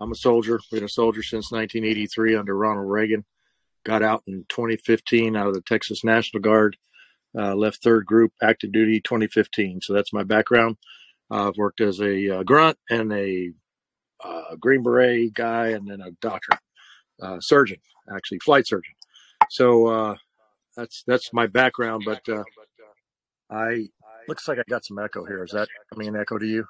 I'm a soldier. Been a soldier since 1983 under Ronald Reagan. Got out in 2015 out of the Texas National Guard. Uh, left third group active duty 2015. So that's my background. Uh, I've worked as a uh, grunt and a uh, Green Beret guy, and then a doctor, uh, surgeon, actually flight surgeon. So uh, that's that's my background. But I looks like I got some echo here. Is that coming an echo to you?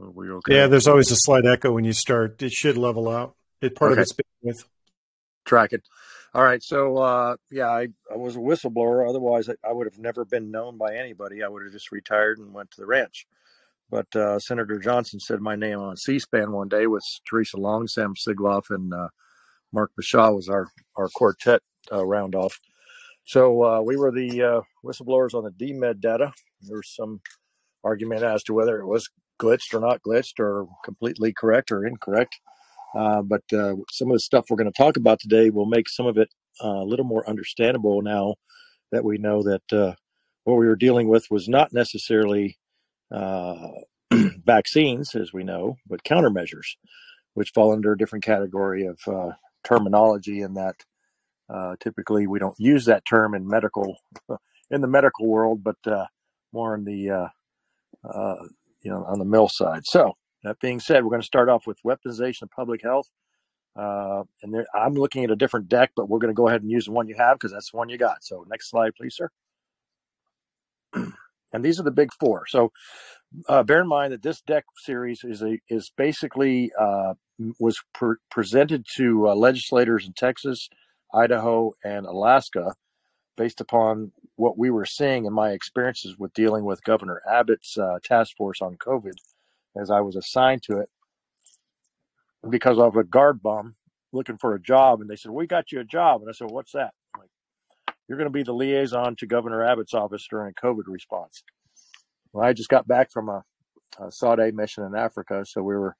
Okay? Yeah, there's always a slight echo when you start. It should level out. It part okay. of it's being with tracking. All right, so uh, yeah, I, I was a whistleblower. Otherwise, I, I, would have never been known by anybody. I would have just retired and went to the ranch. But uh, Senator Johnson said my name on C-SPAN one day with Theresa Long, Sam Sigoloff, and uh, Mark Bashaw was our our quartet uh, round off. So uh, we were the uh, whistleblowers on the DMED data. There was some argument as to whether it was glitched or not glitched or completely correct or incorrect. Uh, but uh, some of the stuff we're going to talk about today will make some of it uh, a little more understandable now that we know that uh, what we were dealing with was not necessarily uh, vaccines, as we know, but countermeasures, which fall under a different category of uh, terminology. In that, typically we don't use that term in medical in the medical world, but more in the you know on the mill side. So that being said, we're going to start off with weaponization of public health. Uh, and there, I'm looking at a different deck, but we're going to go ahead and use the one you have because that's the one you got. So next slide, please, sir. and these are the big four. So uh, bear in mind that this deck series is a is basically uh, was pre- presented to uh, legislators in Texas, Idaho, and Alaska, based upon what we were seeing in my experiences with dealing with Governor Abbott's uh, task force on COVID as I was assigned to it because of a guard bum looking for a job. And they said, We got you a job. And I said, What's that? Like, You're going to be the liaison to Governor Abbott's office during a COVID response. Well, I just got back from a, a SAUDE mission in Africa. So we were,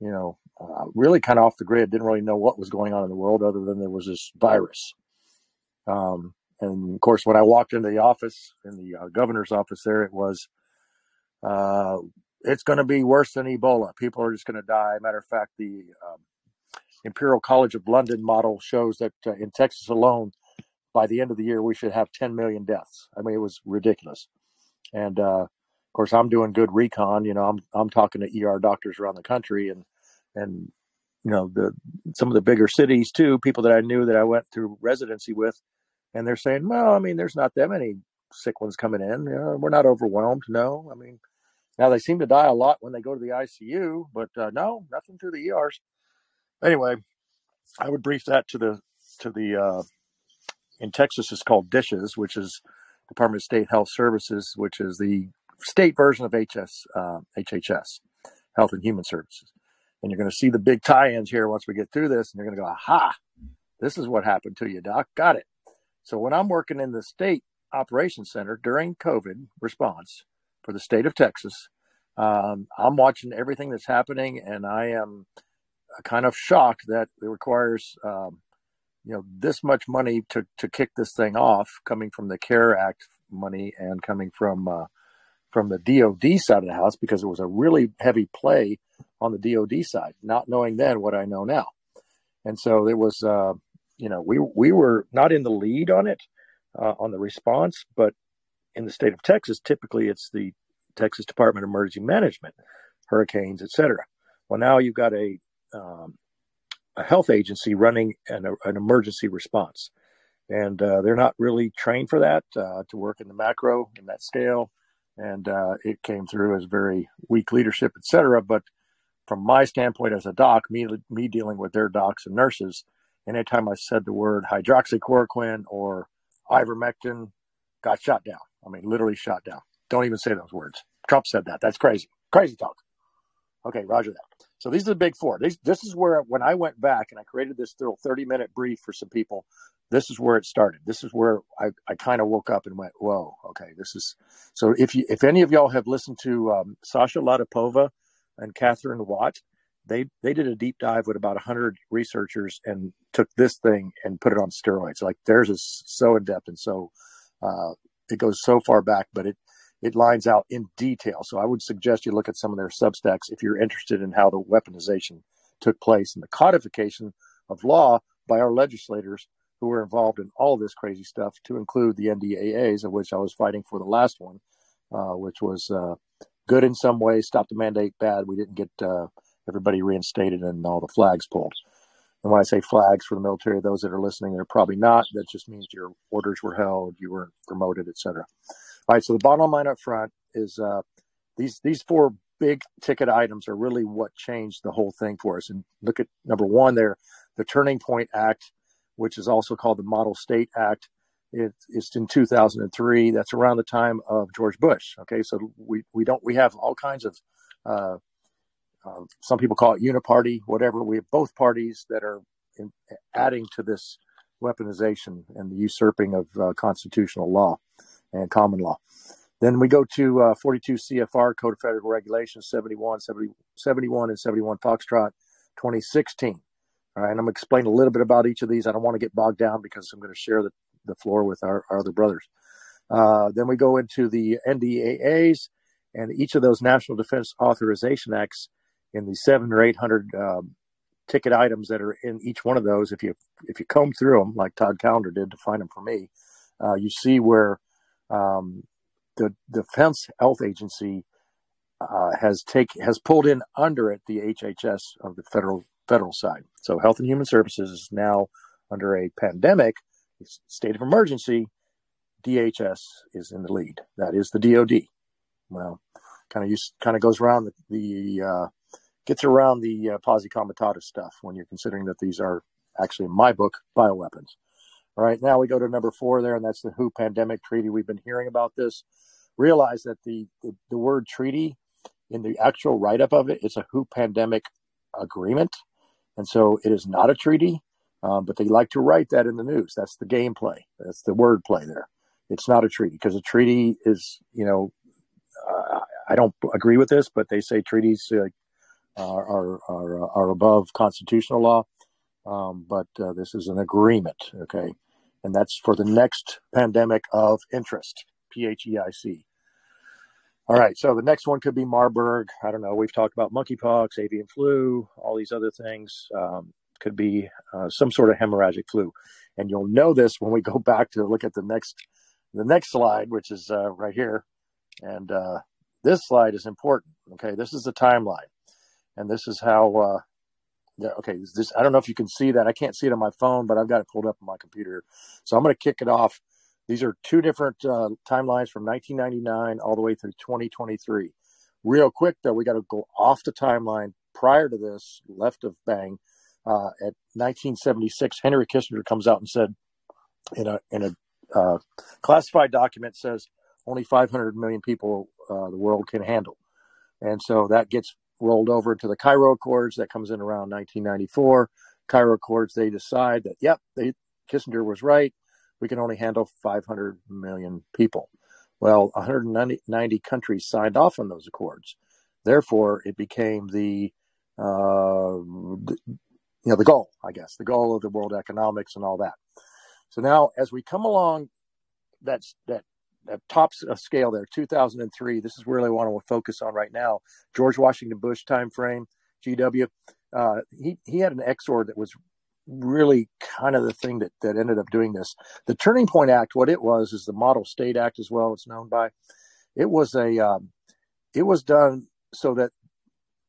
you know, uh, really kind of off the grid, didn't really know what was going on in the world other than there was this virus. Um, and of course, when I walked into the office, in the uh, governor's office there, it was, uh, it's going to be worse than Ebola. People are just going to die. Matter of fact, the um, Imperial College of London model shows that uh, in Texas alone, by the end of the year, we should have 10 million deaths. I mean, it was ridiculous. And uh, of course, I'm doing good recon. You know, I'm I'm talking to ER doctors around the country, and and you know the some of the bigger cities too. People that I knew that I went through residency with, and they're saying, well, I mean, there's not that many sick ones coming in. You know, we're not overwhelmed. No, I mean, now they seem to die a lot when they go to the ICU, but uh, no, nothing through the ERs. Anyway, I would brief that to the to the uh, in Texas it's called Dishes, which is Department of State Health Services, which is the state version of HS uh, HHS, Health and Human Services. And you're going to see the big tie-ins here once we get through this, and you're going to go, "Aha! This is what happened to you, Doc. Got it." So when I'm working in the state operations center during COVID response, for the state of Texas. Um, I'm watching everything that's happening, and I am kind of shocked that it requires, um, you know, this much money to to kick this thing off, coming from the CARE Act money and coming from uh, from the DoD side of the house, because it was a really heavy play on the DoD side, not knowing then what I know now, and so it was, uh, you know, we we were not in the lead on it uh, on the response, but in the state of Texas, typically it's the Texas Department of Emergency Management, hurricanes, etc. Well, now you've got a um, a health agency running an, an emergency response, and uh, they're not really trained for that uh, to work in the macro in that scale, and uh, it came through as very weak leadership, etc. But from my standpoint as a doc, me me dealing with their docs and nurses, anytime I said the word hydroxychloroquine or ivermectin, got shot down. I mean, literally shot down. Don't even say those words. Trump said that. That's crazy. Crazy talk. Okay, roger that. So these are the big four. These, this is where, when I went back and I created this little 30 minute brief for some people, this is where it started. This is where I, I kind of woke up and went, whoa, okay, this is. So if you, if any of y'all have listened to um, Sasha Latypova and Katherine Watt, they, they did a deep dive with about 100 researchers and took this thing and put it on steroids. Like theirs is so in depth and so uh, it goes so far back, but it it lines out in detail. So I would suggest you look at some of their substacks if you're interested in how the weaponization took place and the codification of law by our legislators who were involved in all this crazy stuff, to include the NDAAs, of which I was fighting for the last one, uh, which was uh, good in some ways, stopped the mandate, bad. We didn't get uh, everybody reinstated and all the flags pulled. And when I say flags for the military, those that are listening, they're probably not. That just means your orders were held, you were promoted, etc. All right. So the bottom line up front is uh, these these four big ticket items are really what changed the whole thing for us. And look at number one there, the Turning Point Act, which is also called the Model State Act. It, it's in 2003. That's around the time of George Bush. Okay, so we we don't we have all kinds of uh, uh, some people call it uniparty, whatever. We have both parties that are in, adding to this weaponization and the usurping of uh, constitutional law and common law. Then we go to uh, 42 CFR Code of Federal Regulations 71, 70, 71 and 71 Foxtrot 2016. All right, and I'm going to explain a little bit about each of these. I don't want to get bogged down because I'm going to share the, the floor with our, our other brothers. Uh, then we go into the NDAAs and each of those National Defense Authorization Acts in the seven or eight hundred um, ticket items that are in each one of those. If you if you comb through them like Todd Callender did to find them for me, uh, you see where um, the Defense Health Agency uh, has take has pulled in under it the HHS of the federal federal side. So Health and Human Services is now under a pandemic state of emergency. DHS is in the lead. That is the DoD. Well, kind of kind of goes around the, the uh, gets around the uh, comitatus stuff when you're considering that these are actually, in my book, bioweapons. All right, now we go to number four there, and that's the WHO pandemic treaty. We've been hearing about this. Realize that the, the, the word treaty in the actual write up of it, it's a WHO pandemic agreement. And so it is not a treaty, um, but they like to write that in the news. That's the gameplay. That's the wordplay there. It's not a treaty because a treaty is, you know, uh, I don't agree with this, but they say treaties uh, are, are, are, are above constitutional law. Um, but uh, this is an agreement, okay? And that's for the next pandemic of interest, P H E I C. All right, so the next one could be Marburg. I don't know. We've talked about monkeypox, avian flu, all these other things. Um, could be uh, some sort of hemorrhagic flu, and you'll know this when we go back to look at the next the next slide, which is uh, right here. And uh, this slide is important. Okay, this is the timeline and this is how. Uh, okay, this I don't know if you can see that. I can't see it on my phone, but I've got it pulled up on my computer. So I'm going to kick it off. These are two different uh, timelines from 1999 all the way through 2023. Real quick though, we got to go off the timeline prior to this, left of Bang. Uh, at 1976, Henry Kissinger comes out and said, in a in a uh, classified document, says only 500 million people uh, the world can handle, and so that gets rolled over to the Cairo Accords. That comes in around 1994. Cairo Accords, they decide that, yep, they, Kissinger was right. We can only handle 500 million people. Well, 190 countries signed off on those accords. Therefore, it became the, uh, the, you know, the goal, I guess, the goal of the world economics and all that. So now, as we come along, that's that at top scale there, 2003. This is really what I want to focus on right now. George Washington Bush time frame, GW. Uh, he he had an exord that was really kind of the thing that that ended up doing this. The Turning Point Act, what it was, is the Model State Act as well. It's known by. It was a um, it was done so that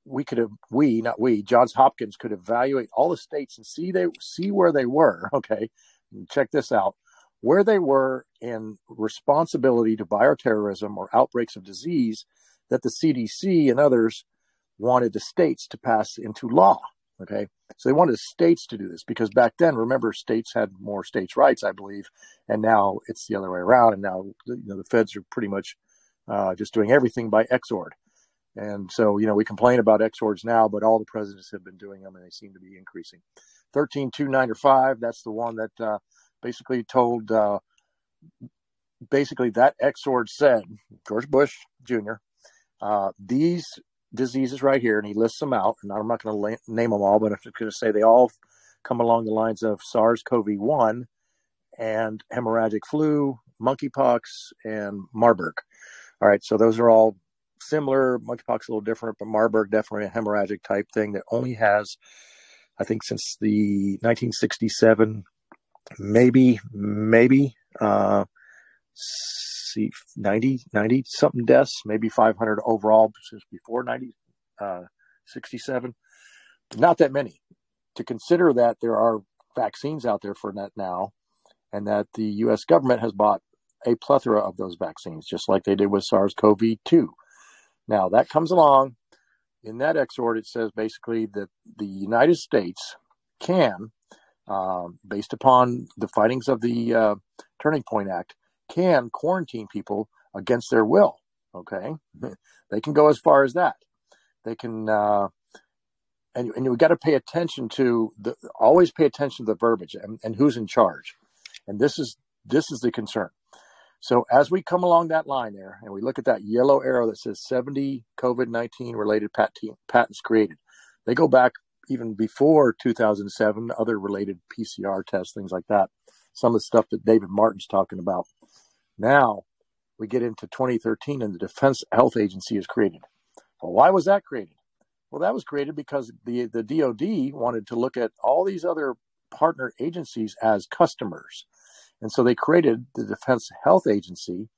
we could have we not we Johns Hopkins could evaluate all the states and see they see where they were. Okay, check this out where they were in responsibility to bioterrorism or outbreaks of disease that the CDC and others wanted the states to pass into law. Okay. So they wanted states to do this because back then, remember, states had more states' rights, I believe. And now it's the other way around. And now, you know, the feds are pretty much uh, just doing everything by exord. And so, you know, we complain about exords now, but all the presidents have been doing them and they seem to be increasing. 13295, that's the one that uh, basically told, uh, basically that exord said, George Bush Jr., uh, these diseases right here, and he lists them out, and I'm not going to la- name them all, but I'm just going to say they all come along the lines of SARS-CoV-1 and hemorrhagic flu, monkeypox, and Marburg. All right, so those are all similar. Monkeypox a little different, but Marburg definitely a hemorrhagic type thing that only has, I think, since the 1967, maybe, maybe, uh, see, 90, 90 something deaths, maybe 500 overall since before 90, uh, 67. Not that many. To consider that there are vaccines out there for that now, and that the U.S. government has bought a plethora of those vaccines, just like they did with SARS CoV 2. Now, that comes along. In that exord, it says basically that the United States can, uh, based upon the findings of the uh, Turning Point Act, can quarantine people against their will. Okay. they can go as far as that. They can, uh, and, and we got to pay attention to the, always pay attention to the verbiage and, and who's in charge. And this is, this is the concern. So as we come along that line there, and we look at that yellow arrow that says 70 COVID 19 related patents created, they go back even before 2007, other related PCR tests, things like that. Some of the stuff that David Martin's talking about. Now we get into 2013, and the Defense Health Agency is created. Well, why was that created? Well, that was created because the the DoD wanted to look at all these other partner agencies as customers and so they created the Defense Health Agency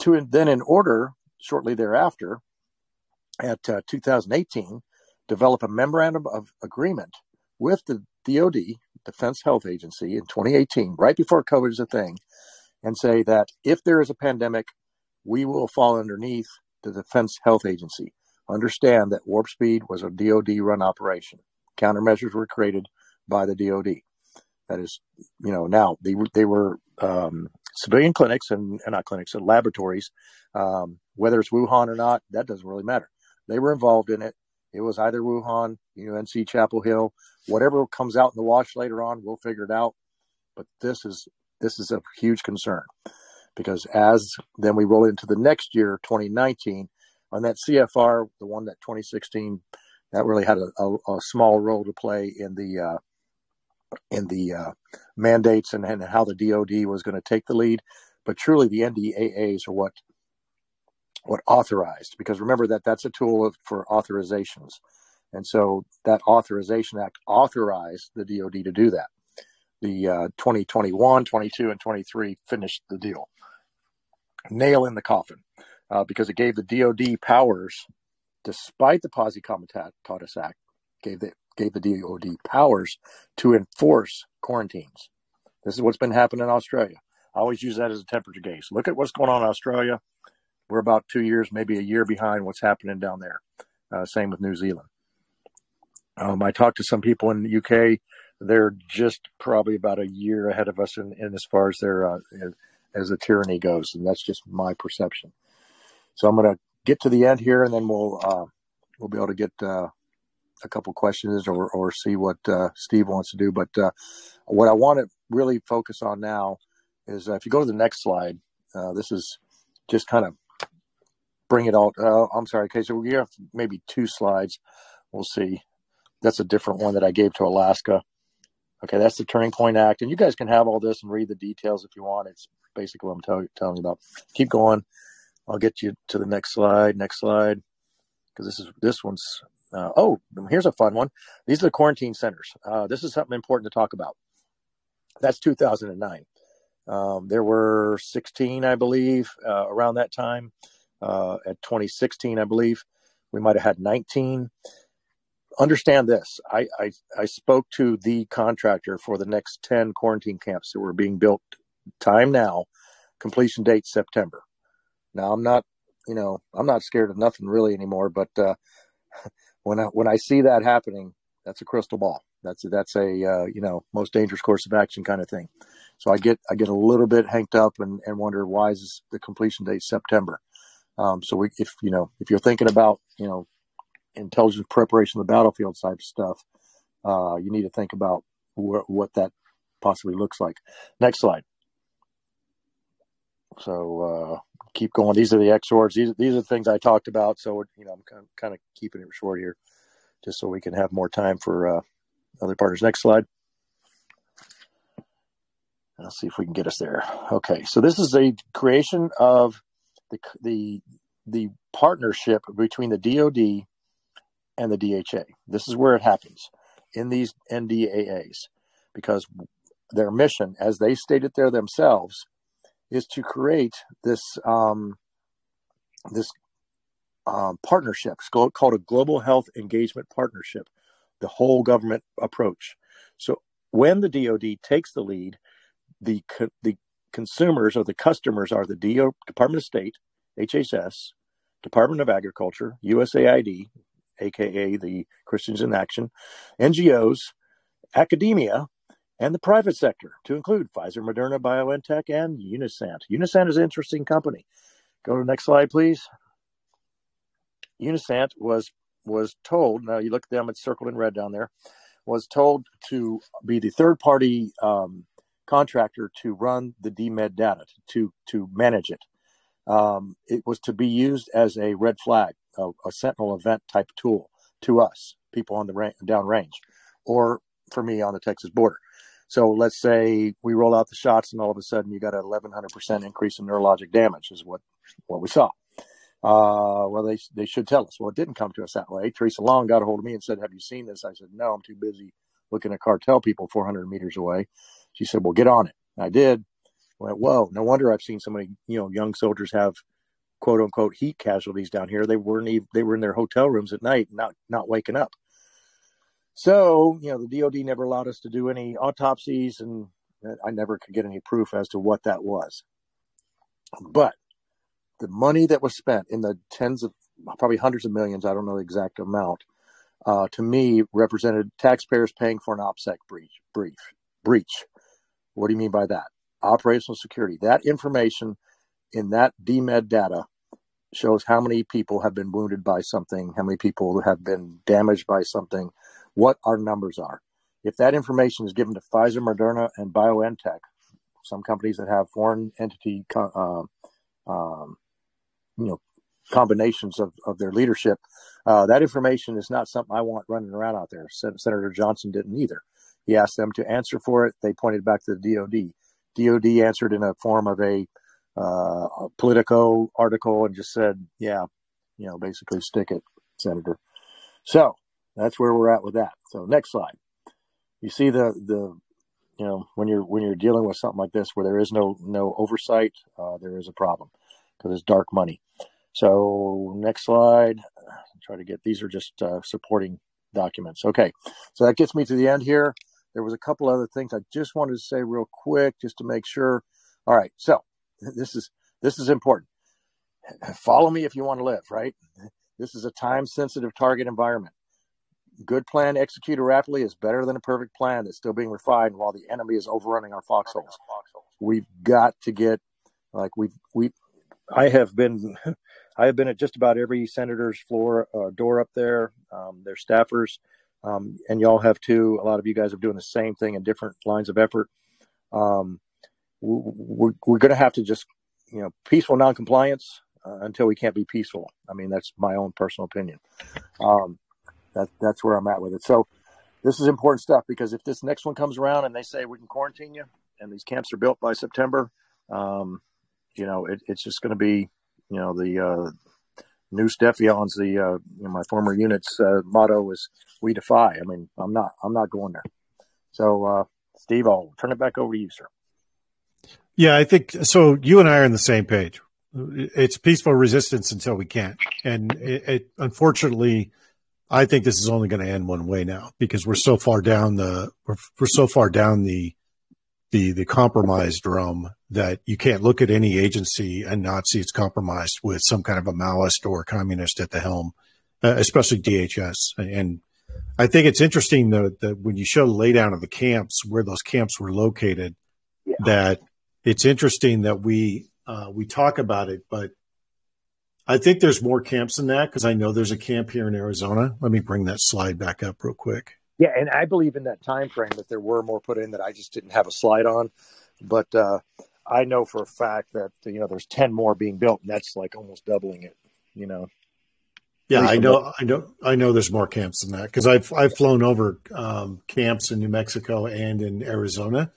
to then, in order, shortly thereafter, at uh, 2018, develop a memorandum of agreement with the DoD, Defense Health Agency, in 2018, right before COVID is a thing, and say that if there is a pandemic, we will fall underneath the Defense Health Agency. Understand that Warp Speed was a DoD run operation. Countermeasures were created by the DoD. That is, you know, now they they were um, civilian clinics and, and, not clinics and laboratories. Um, whether it's Wuhan or not, that doesn't really matter. They were involved in it. It was either Wuhan, UNC Chapel Hill, whatever comes out in the wash later on, we'll figure it out. But this is this is a huge concern because as then we roll into the next year, 2019, on that CFR, the one that 2016, that really had a, a, a small role to play in the uh, in the uh, mandates and, and how the DoD was going to take the lead. But truly, the NDAAs are what what authorized because remember that that's a tool of, for authorizations, and so that authorization act authorized the DoD to do that. The uh, 2021, 22, and 23 finished the deal. Nail in the coffin uh, because it gave the DoD powers, despite the Posse Comitatus Act, gave the gave the DoD powers to enforce quarantines. This is what's been happening in Australia. I always use that as a temperature gauge. Look at what's going on in Australia. We're about two years, maybe a year behind what's happening down there. Uh, same with New Zealand. Um, I talked to some people in the UK. They're just probably about a year ahead of us in, in as far as their uh, as the tyranny goes, and that's just my perception. So I'm going to get to the end here, and then we'll uh, we'll be able to get uh, a couple questions or, or see what uh, Steve wants to do. But uh, what I want to really focus on now is if you go to the next slide, this is just kind of bring it all. Uh, I'm sorry. Okay, so we have maybe two slides. We'll see. That's a different one that I gave to Alaska. Okay, that's the Turning Point Act, and you guys can have all this and read the details if you want. It's basically what I'm tell- telling you about. Keep going. I'll get you to the next slide. Next slide, because this is this one's uh, oh, here's a fun one. These are the quarantine centers. Uh, this is something important to talk about. That's 2009. Um, there were 16, I believe, uh, around that time. Uh, at 2016, I believe, we might have had 19. Understand this. I, I, I spoke to the contractor for the next 10 quarantine camps that were being built. Time now, completion date September. Now I'm not, you know, I'm not scared of nothing really anymore, but uh, when I, when I see that happening, that's a crystal ball. That's a, that's a uh, you know most dangerous course of action kind of thing. So I get I get a little bit hanked up and, and wonder why is the completion date September. Um, so we, if you know if you're thinking about you know intelligence preparation of the battlefield type stuff, uh, you need to think about wh- what that possibly looks like. Next slide. So uh, keep going. These are the exords. These these are the things I talked about. So you know, I'm kind of, kind of keeping it short here, just so we can have more time for uh, other partners. Next slide. Let's see if we can get us there. Okay, so this is a creation of the the the partnership between the DoD and the DHA. This is where it happens in these NDAAs, because their mission, as they stated there themselves, is to create this um, this um, partnership called a global health engagement partnership, the whole government approach. So when the DoD takes the lead, the the consumers or the customers are the DO, Department of State, HHS, Department of Agriculture, USAID, aka the Christians in Action, NGOs, academia, and the private sector, to include Pfizer, Moderna, BioNTech, and Unisant. Unisant is an interesting company. Go to the next slide, please. Unisant was was told. Now you look at them; it's circled in red down there. Was told to be the third party um, contractor to run the DMED data to to manage it. Um, it was to be used as a red flag, a, a, sentinel event type tool to us, people on the ra- down range, or for me on the Texas border. So let's say we roll out the shots, and all of a sudden you got an 1100% increase in neurologic damage, is what what we saw. Uh, well, they they should tell us. Well, it didn't come to us that way. Theresa Long got a hold of me and said, "Have you seen this?" I said, "No, I'm too busy looking at cartel people 400 meters away." She said, "Well, get on it." And I did. went, whoa! No wonder I've seen so many you know young soldiers have quote unquote heat casualties down here. They weren't even they were in their hotel rooms at night, not not waking up. So you know the DoD never allowed us to do any autopsies, and I never could get any proof as to what that was. But the money that was spent in the tens of probably hundreds of millions i don't know the exact amount uh, to me represented taxpayers paying for an opsec breach breach breach what do you mean by that operational security that information in that dmed data shows how many people have been wounded by something how many people have been damaged by something what our numbers are if that information is given to pfizer moderna and biontech some companies that have foreign entity uh, um, you know combinations of, of their leadership. Uh, that information is not something I want running around out there. Sen- Senator Johnson didn't either. He asked them to answer for it. They pointed back to the DOD. DOD answered in a form of a, uh, Politico article and just said, "Yeah, you know, basically stick it, Senator." So that's where we're at with that. So next slide. You see the the you know when you're when you're dealing with something like this where there is no no oversight, uh, there is a problem because it's dark money. So next slide. Try to get these are just uh, supporting documents. Okay, so that gets me to the end here. There was a couple other things I just wanted to say real quick, just to make sure. All right, so this is this is important. Follow me if you want to live. Right. This is a time sensitive target environment. Good plan executed rapidly is better than a perfect plan that's still being refined while the enemy is overrunning our foxholes. We've got to get like we've we I have been, I have been at just about every senator's floor uh, door up there. Um, their staffers, um, and y'all have too. A lot of you guys are doing the same thing in different lines of effort. Um, we're we're going to have to just, you know, peaceful noncompliance uh, until we can't be peaceful. I mean, that's my own personal opinion. Um, that that's where I'm at with it. So this is important stuff because if this next one comes around and they say we can quarantine you and these camps are built by September, um, you know, it, it's just going to be, you know, the uh, new Steffion's the uh, you know, my former unit's uh, motto is "We defy." I mean, I'm not I'm not going there. So, uh, Steve, I'll turn it back over to you, sir. Yeah, I think so. You and I are on the same page. It's peaceful resistance until we can't, and it, it unfortunately, I think this is only going to end one way now because we're so far down the we're, we're so far down the the the compromised realm that you can't look at any agency and not see it's compromised with some kind of a Maoist or communist at the helm, uh, especially DHS. And I think it's interesting though that when you show the laydown of the camps where those camps were located, yeah. that it's interesting that we uh, we talk about it, but I think there's more camps than that because I know there's a camp here in Arizona. Let me bring that slide back up real quick. Yeah, and I believe in that time frame that there were more put in that I just didn't have a slide on. But uh, I know for a fact that you know there's ten more being built, and that's like almost doubling it. You know. Yeah, I know, I know, I know. There's more camps than that because I've I've flown over um, camps in New Mexico and in Arizona,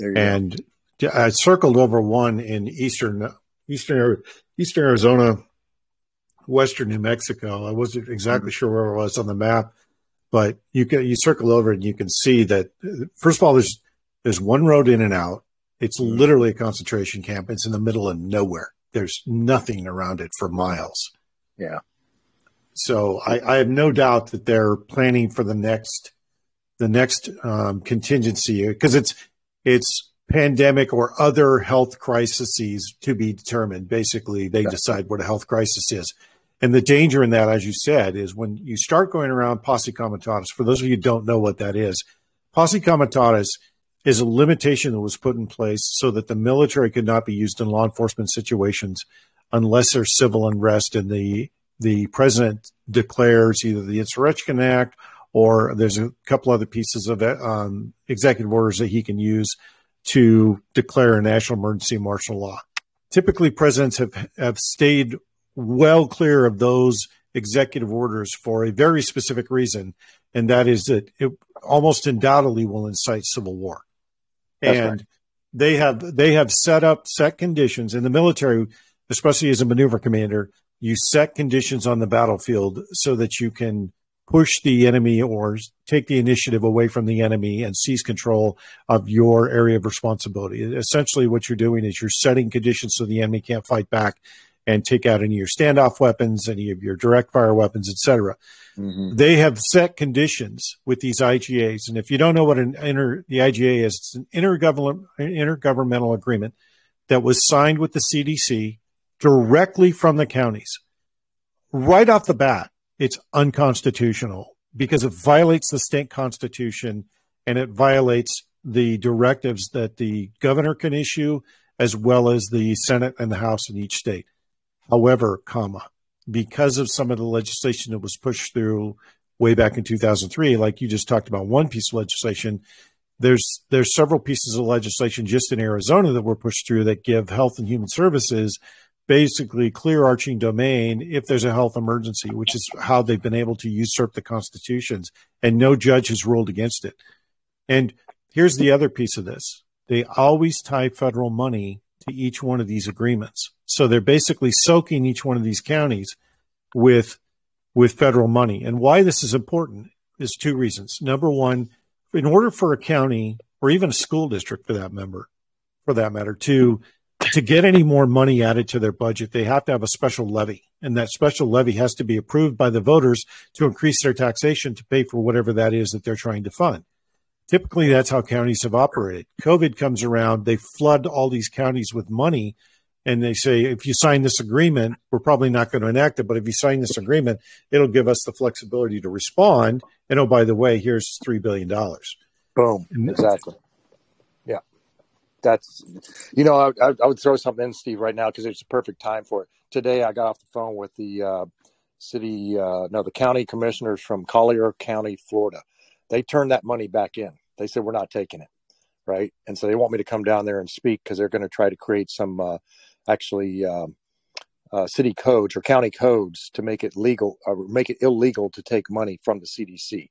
and go. I circled over one in eastern eastern Eastern Arizona, Western New Mexico. I wasn't exactly mm-hmm. sure where it was on the map, but you can you circle over and you can see that first of all, there's there's one road in and out. It's mm-hmm. literally a concentration camp. It's in the middle of nowhere. There's nothing around it for miles. Yeah. So I, I have no doubt that they're planning for the next the next um, contingency because it's it's pandemic or other health crises to be determined. Basically, they decide what a health crisis is. And the danger in that, as you said, is when you start going around posse comitatus, for those of you who don't know what that is, posse comitatus is a limitation that was put in place so that the military could not be used in law enforcement situations unless there's civil unrest and the the president declares either the Insurrection Act or there's a couple other pieces of um, executive orders that he can use to declare a national emergency martial law. Typically, presidents have, have stayed well clear of those executive orders for a very specific reason, and that is that it almost undoubtedly will incite civil war. That's and right. they have they have set up set conditions in the military, especially as a maneuver commander. You set conditions on the battlefield so that you can push the enemy or take the initiative away from the enemy and seize control of your area of responsibility. Essentially, what you're doing is you're setting conditions so the enemy can't fight back and take out any of your standoff weapons, any of your direct fire weapons, etc. Mm-hmm. They have set conditions with these IGAs, and if you don't know what an inter, the IGA is, it's an intergovernmental, intergovernmental agreement that was signed with the CDC directly from the counties. Right off the bat, it's unconstitutional because it violates the state constitution and it violates the directives that the governor can issue as well as the Senate and the House in each state. However, comma, because of some of the legislation that was pushed through way back in 2003, like you just talked about one piece of legislation, there's there's several pieces of legislation just in Arizona that were pushed through that give health and human services basically clear arching domain if there's a health emergency, which is how they've been able to usurp the constitutions, and no judge has ruled against it. And here's the other piece of this they always tie federal money to each one of these agreements. So they're basically soaking each one of these counties with with federal money. And why this is important is two reasons. Number one, in order for a county or even a school district for that member, for that matter, to to get any more money added to their budget, they have to have a special levy. And that special levy has to be approved by the voters to increase their taxation to pay for whatever that is that they're trying to fund. Typically, that's how counties have operated. COVID comes around, they flood all these counties with money, and they say, if you sign this agreement, we're probably not going to enact it. But if you sign this agreement, it'll give us the flexibility to respond. And oh, by the way, here's $3 billion. Boom. Exactly Yeah. that's you know I, I, would throw something in steve right now because it's a perfect time for it today i got off the phone with the uh, city uh, no the county commissioners from collier county florida they turned that money back in they said we're not taking it right and so they want me to come down there and speak because they're going to try to create some uh, actually um, uh, city codes or county codes to make it legal or make it illegal to take money from the cdc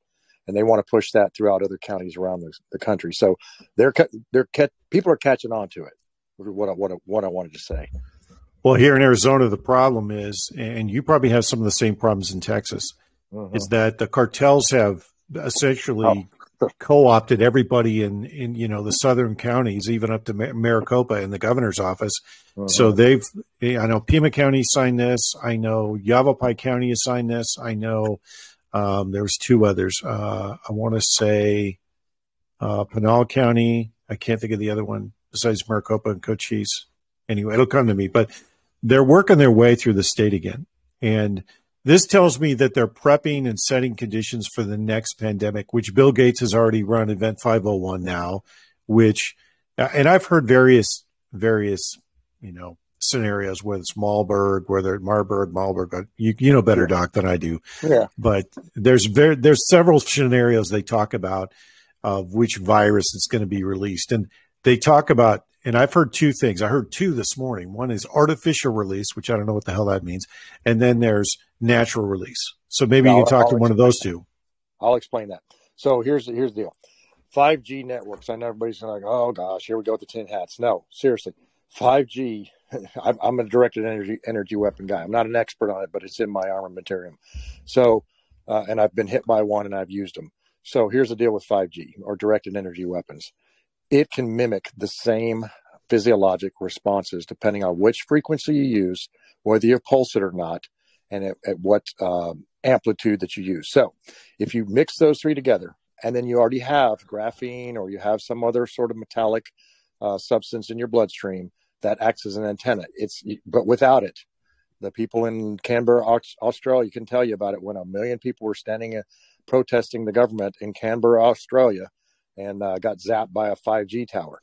and they want to push that throughout other counties around the, the country. So they're they're people are catching on to it. What I, what I, what I wanted to say. Well, here in Arizona, the problem is, and you probably have some of the same problems in Texas, mm-hmm. is that the cartels have essentially oh. co-opted everybody in in you know the southern counties, even up to Maricopa in the governor's office. Mm-hmm. So they've, I know Pima County signed this. I know Yavapai County has signed this. I know um, there was two others. Uh, I want to say uh, Pinal County. I can't think of the other one besides Maricopa and Cochise. Anyway, it'll come to me. But they're working their way through the state again, and this tells me that they're prepping and setting conditions for the next pandemic, which Bill Gates has already run Event 501 now, which, and I've heard various various you know scenarios, whether it's Marburg, whether it's Marburg, Marburg, uh, you, you know better, Doc, than I do. Yeah. But there's very, there's several scenarios they talk about of which virus is going to be released. And they talk about, and I've heard two things. I heard two this morning. One is artificial release, which I don't know what the hell that means. And then there's natural release. So maybe you can talk I'll to one of those two. I'll explain that. So here's, here's the deal. 5G networks. I know everybody's like, oh gosh, here we go with the tin hats. No, seriously. 5G I'm a directed energy energy weapon guy. I'm not an expert on it, but it's in my armamentarium. So, uh, and I've been hit by one and I've used them. So here's the deal with 5G or directed energy weapons. It can mimic the same physiologic responses depending on which frequency you use, whether you pulse it or not, and at, at what um, amplitude that you use. So if you mix those three together, and then you already have graphene or you have some other sort of metallic uh, substance in your bloodstream that acts as an antenna. It's but without it, the people in Canberra, Australia, can tell you about it. When a million people were standing uh, protesting the government in Canberra, Australia, and uh, got zapped by a 5G tower.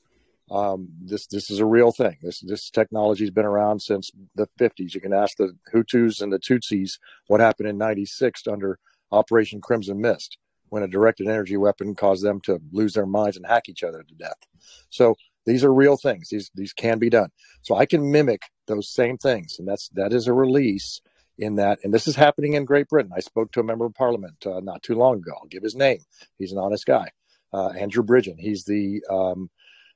Um, this this is a real thing. This this technology has been around since the 50s. You can ask the Hutus and the Tutsis what happened in '96 under Operation Crimson Mist when a directed energy weapon caused them to lose their minds and hack each other to death. So these are real things. These these can be done. So I can mimic those same things, and that's that is a release in that. And this is happening in Great Britain. I spoke to a member of Parliament uh, not too long ago. I'll give his name. He's an honest guy, uh, Andrew Bridgen. He's the um,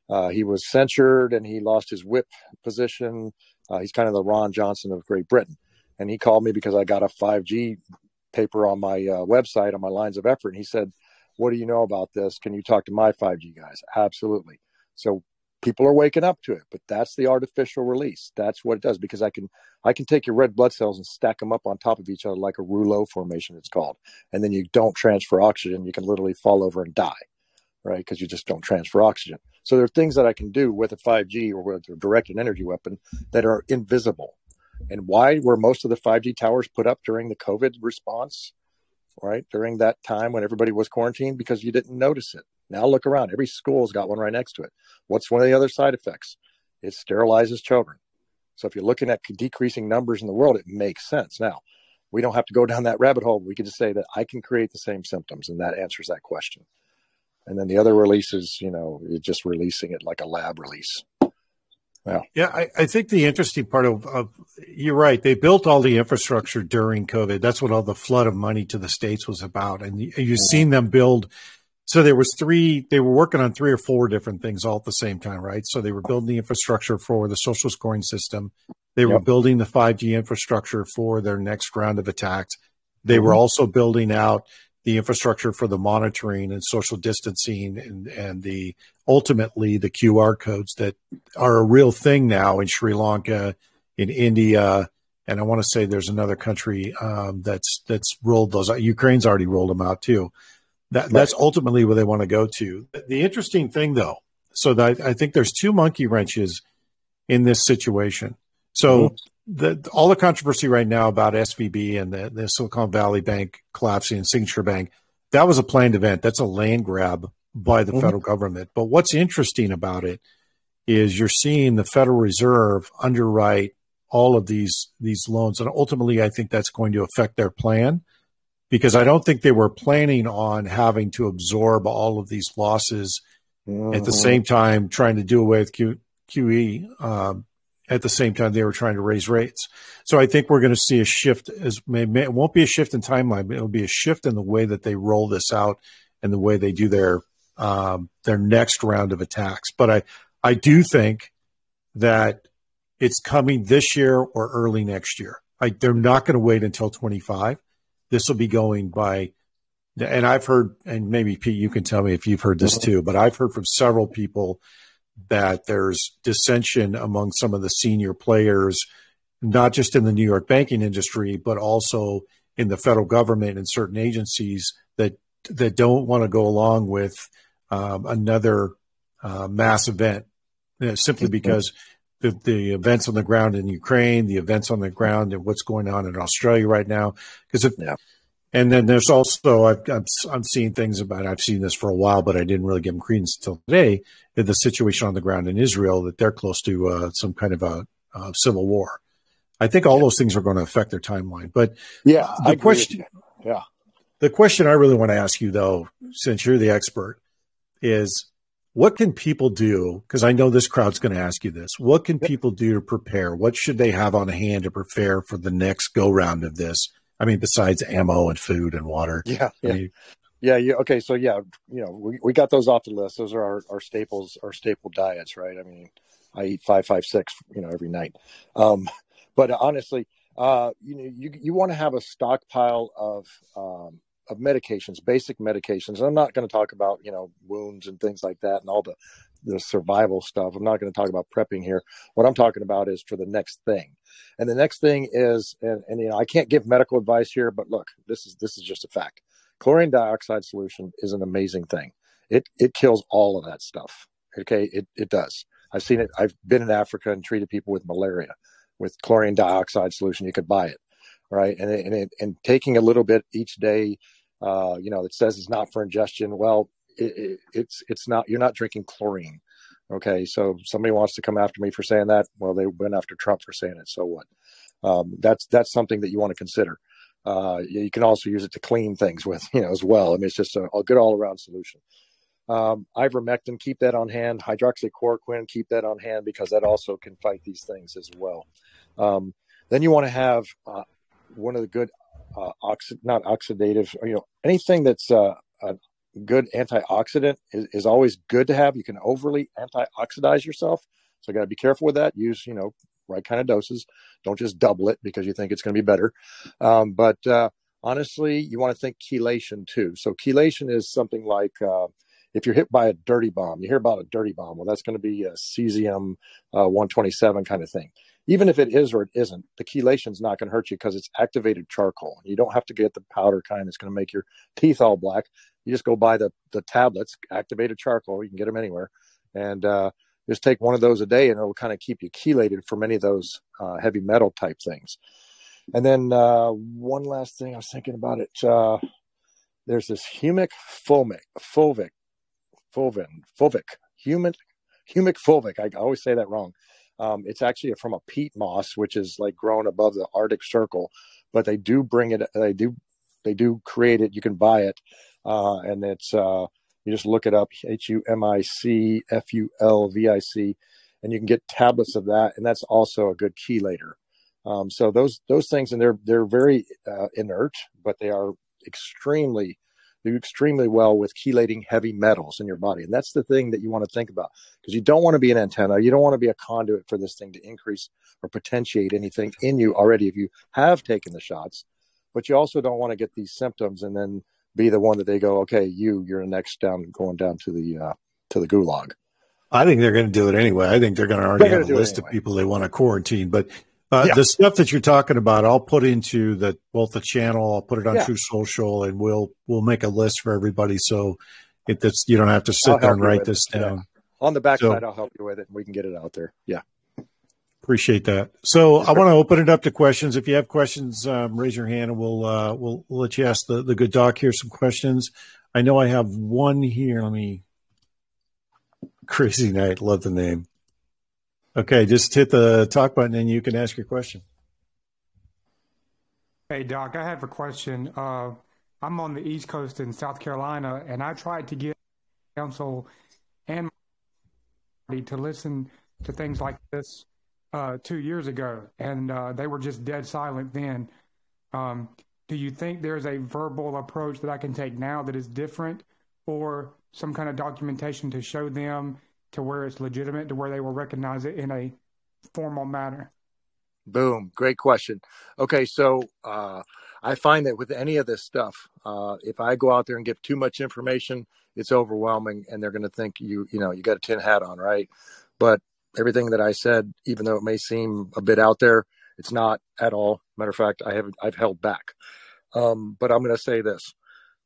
uh, he was censured and he lost his whip position. Uh, he's kind of the Ron Johnson of Great Britain. And he called me because I got a 5G paper on my uh, website on my lines of effort. And he said, What do you know about this? Can you talk to my 5G guys? Absolutely. So people are waking up to it, but that's the artificial release. That's what it does because I can I can take your red blood cells and stack them up on top of each other like a rouleau formation it's called. And then you don't transfer oxygen, you can literally fall over and die, right? Because you just don't transfer oxygen. So there are things that I can do with a 5G or with a directed energy weapon that are invisible. And why were most of the 5G towers put up during the COVID response, right? During that time when everybody was quarantined because you didn't notice it. Now look around. Every school's got one right next to it. What's one of the other side effects? It sterilizes children. So if you're looking at decreasing numbers in the world, it makes sense. Now, we don't have to go down that rabbit hole. We can just say that I can create the same symptoms, and that answers that question and then the other releases, you know, you're just releasing it like a lab release. Yeah, yeah. I, I think the interesting part of, of, you're right. They built all the infrastructure during COVID. That's what all the flood of money to the states was about, and you, have seen them build. So there was three. They were working on three or four different things all at the same time, right? So they were building the infrastructure for the social scoring system. They were yep. building the 5G infrastructure for their next round of attacks. They mm-hmm. were also building out the infrastructure for the monitoring and social distancing and, and the ultimately the QR codes that are a real thing now in Sri Lanka, in India, and I want to say there's another country um, that's that's rolled those out. Ukraine's already rolled them out too. That that's ultimately where they want to go to. The interesting thing though, so that I think there's two monkey wrenches in this situation. So mm-hmm the, all the controversy right now about SVB and the, the, Silicon Valley Bank collapsing and Signature Bank, that was a planned event. That's a land grab by the mm-hmm. federal government. But what's interesting about it is you're seeing the Federal Reserve underwrite all of these these loans, and ultimately, I think that's going to affect their plan because I don't think they were planning on having to absorb all of these losses mm-hmm. at the mm-hmm. same time trying to do away with Q, QE. Um, at the same time they were trying to raise rates. So I think we're going to see a shift as it won't be a shift in timeline, but it'll be a shift in the way that they roll this out and the way they do their um, their next round of attacks. But I I do think that it's coming this year or early next year. I, they're not going to wait until 25. This will be going by, and I've heard, and maybe Pete, you can tell me if you've heard this too, but I've heard from several people that there's dissension among some of the senior players, not just in the New York banking industry, but also in the federal government and certain agencies that that don't want to go along with um, another uh, mass event, you know, simply mm-hmm. because the, the events on the ground in Ukraine, the events on the ground, and what's going on in Australia right now. Because if yeah. And then there's also I've, I'm, I'm seeing things about I've seen this for a while, but I didn't really give them credence until today. The situation on the ground in Israel that they're close to uh, some kind of a, civil war. I think all those things are going to affect their timeline. But yeah, the I question, yeah, the question I really want to ask you though, since you're the expert, is what can people do? Because I know this crowd's going to ask you this. What can people do to prepare? What should they have on hand to prepare for the next go round of this? I mean, besides ammo and food and water. Yeah. Yeah. I mean, yeah, yeah. Okay, so yeah, you know, we, we got those off the list. Those are our, our staples, our staple diets, right? I mean, I eat five, five, six, you know, every night. Um, but honestly, uh, you know, you you want to have a stockpile of um, of medications, basic medications. I'm not going to talk about you know wounds and things like that and all the the survival stuff. I'm not going to talk about prepping here. What I'm talking about is for the next thing, and the next thing is, and, and you know, I can't give medical advice here, but look, this is this is just a fact. Chlorine dioxide solution is an amazing thing. It it kills all of that stuff. Okay, it it does. I've seen it. I've been in Africa and treated people with malaria with chlorine dioxide solution. You could buy it, right? And and, it, and taking a little bit each day. Uh, you know, it says it's not for ingestion. Well, it, it's it's not. You're not drinking chlorine. Okay, so somebody wants to come after me for saying that. Well, they went after Trump for saying it. So what? Um, that's that's something that you want to consider. Uh, you can also use it to clean things with, you know, as well. I mean, it's just a, a good all around solution. Um, ivermectin, keep that on hand. Hydroxychloroquine, keep that on hand because that also can fight these things as well. Um, then you want to have uh, one of the good, uh, oxi- not oxidative, you know, anything that's uh, a good antioxidant is, is always good to have. You can overly antioxidize yourself. So I got to be careful with that. Use, you know, right kind of doses. Don't just double it because you think it's going to be better. Um, but uh, honestly, you want to think chelation too. So chelation is something like uh, if you're hit by a dirty bomb, you hear about a dirty bomb. Well, that's going to be a cesium uh, 127 kind of thing. Even if it is or it isn't, the chelation is not going to hurt you because it's activated charcoal. You don't have to get the powder kind that's going to make your teeth all black. You just go buy the the tablets, activated charcoal. You can get them anywhere, and uh, just take one of those a day, and it'll kind of keep you chelated for many of those uh, heavy metal type things. And then uh, one last thing I was thinking about it. Uh, there's this humic fulvic, fulvic fulvin, fulvic, human, humic fulvic. I always say that wrong. Um, it's actually from a peat moss, which is like grown above the Arctic Circle, but they do bring it. They do, they do create it. You can buy it, uh, and it's uh, you just look it up: H U M I C F U L V I C, and you can get tablets of that, and that's also a good chelator. Um, so those those things, and they're they're very uh, inert, but they are extremely do extremely well with chelating heavy metals in your body. And that's the thing that you want to think about because you don't want to be an antenna. You don't want to be a conduit for this thing to increase or potentiate anything in you already if you have taken the shots. But you also don't want to get these symptoms and then be the one that they go, okay, you, you're the next down, going down to the, uh, to the gulag. I think they're going to do it anyway. I think they're going to already have a list anyway. of people they want to quarantine. But uh, yeah. The stuff that you're talking about, I'll put into the both the channel. I'll put it on yeah. Truth Social, and we'll we'll make a list for everybody. So it, that's you don't have to sit there and write this down. Yeah. On the backside, so, I'll help you with it, and we can get it out there. Yeah. Appreciate that. So I want to open it up to questions. If you have questions, um, raise your hand, and we'll, uh, we'll we'll let you ask the the good doc here some questions. I know I have one here. Let me. Crazy night, love the name. Okay, just hit the talk button and you can ask your question. Hey, Doc, I have a question. Uh, I'm on the East Coast in South Carolina, and I tried to get council and to listen to things like this uh, two years ago, and uh, they were just dead silent then. Um, do you think there's a verbal approach that I can take now that is different, or some kind of documentation to show them to where it's legitimate, to where they will recognize it in a formal manner? Boom. Great question. Okay. So, uh, I find that with any of this stuff, uh, if I go out there and give too much information, it's overwhelming and they're going to think you, you know, you got a tin hat on, right? But everything that I said, even though it may seem a bit out there, it's not at all. Matter of fact, I have, I've held back. Um, but I'm going to say this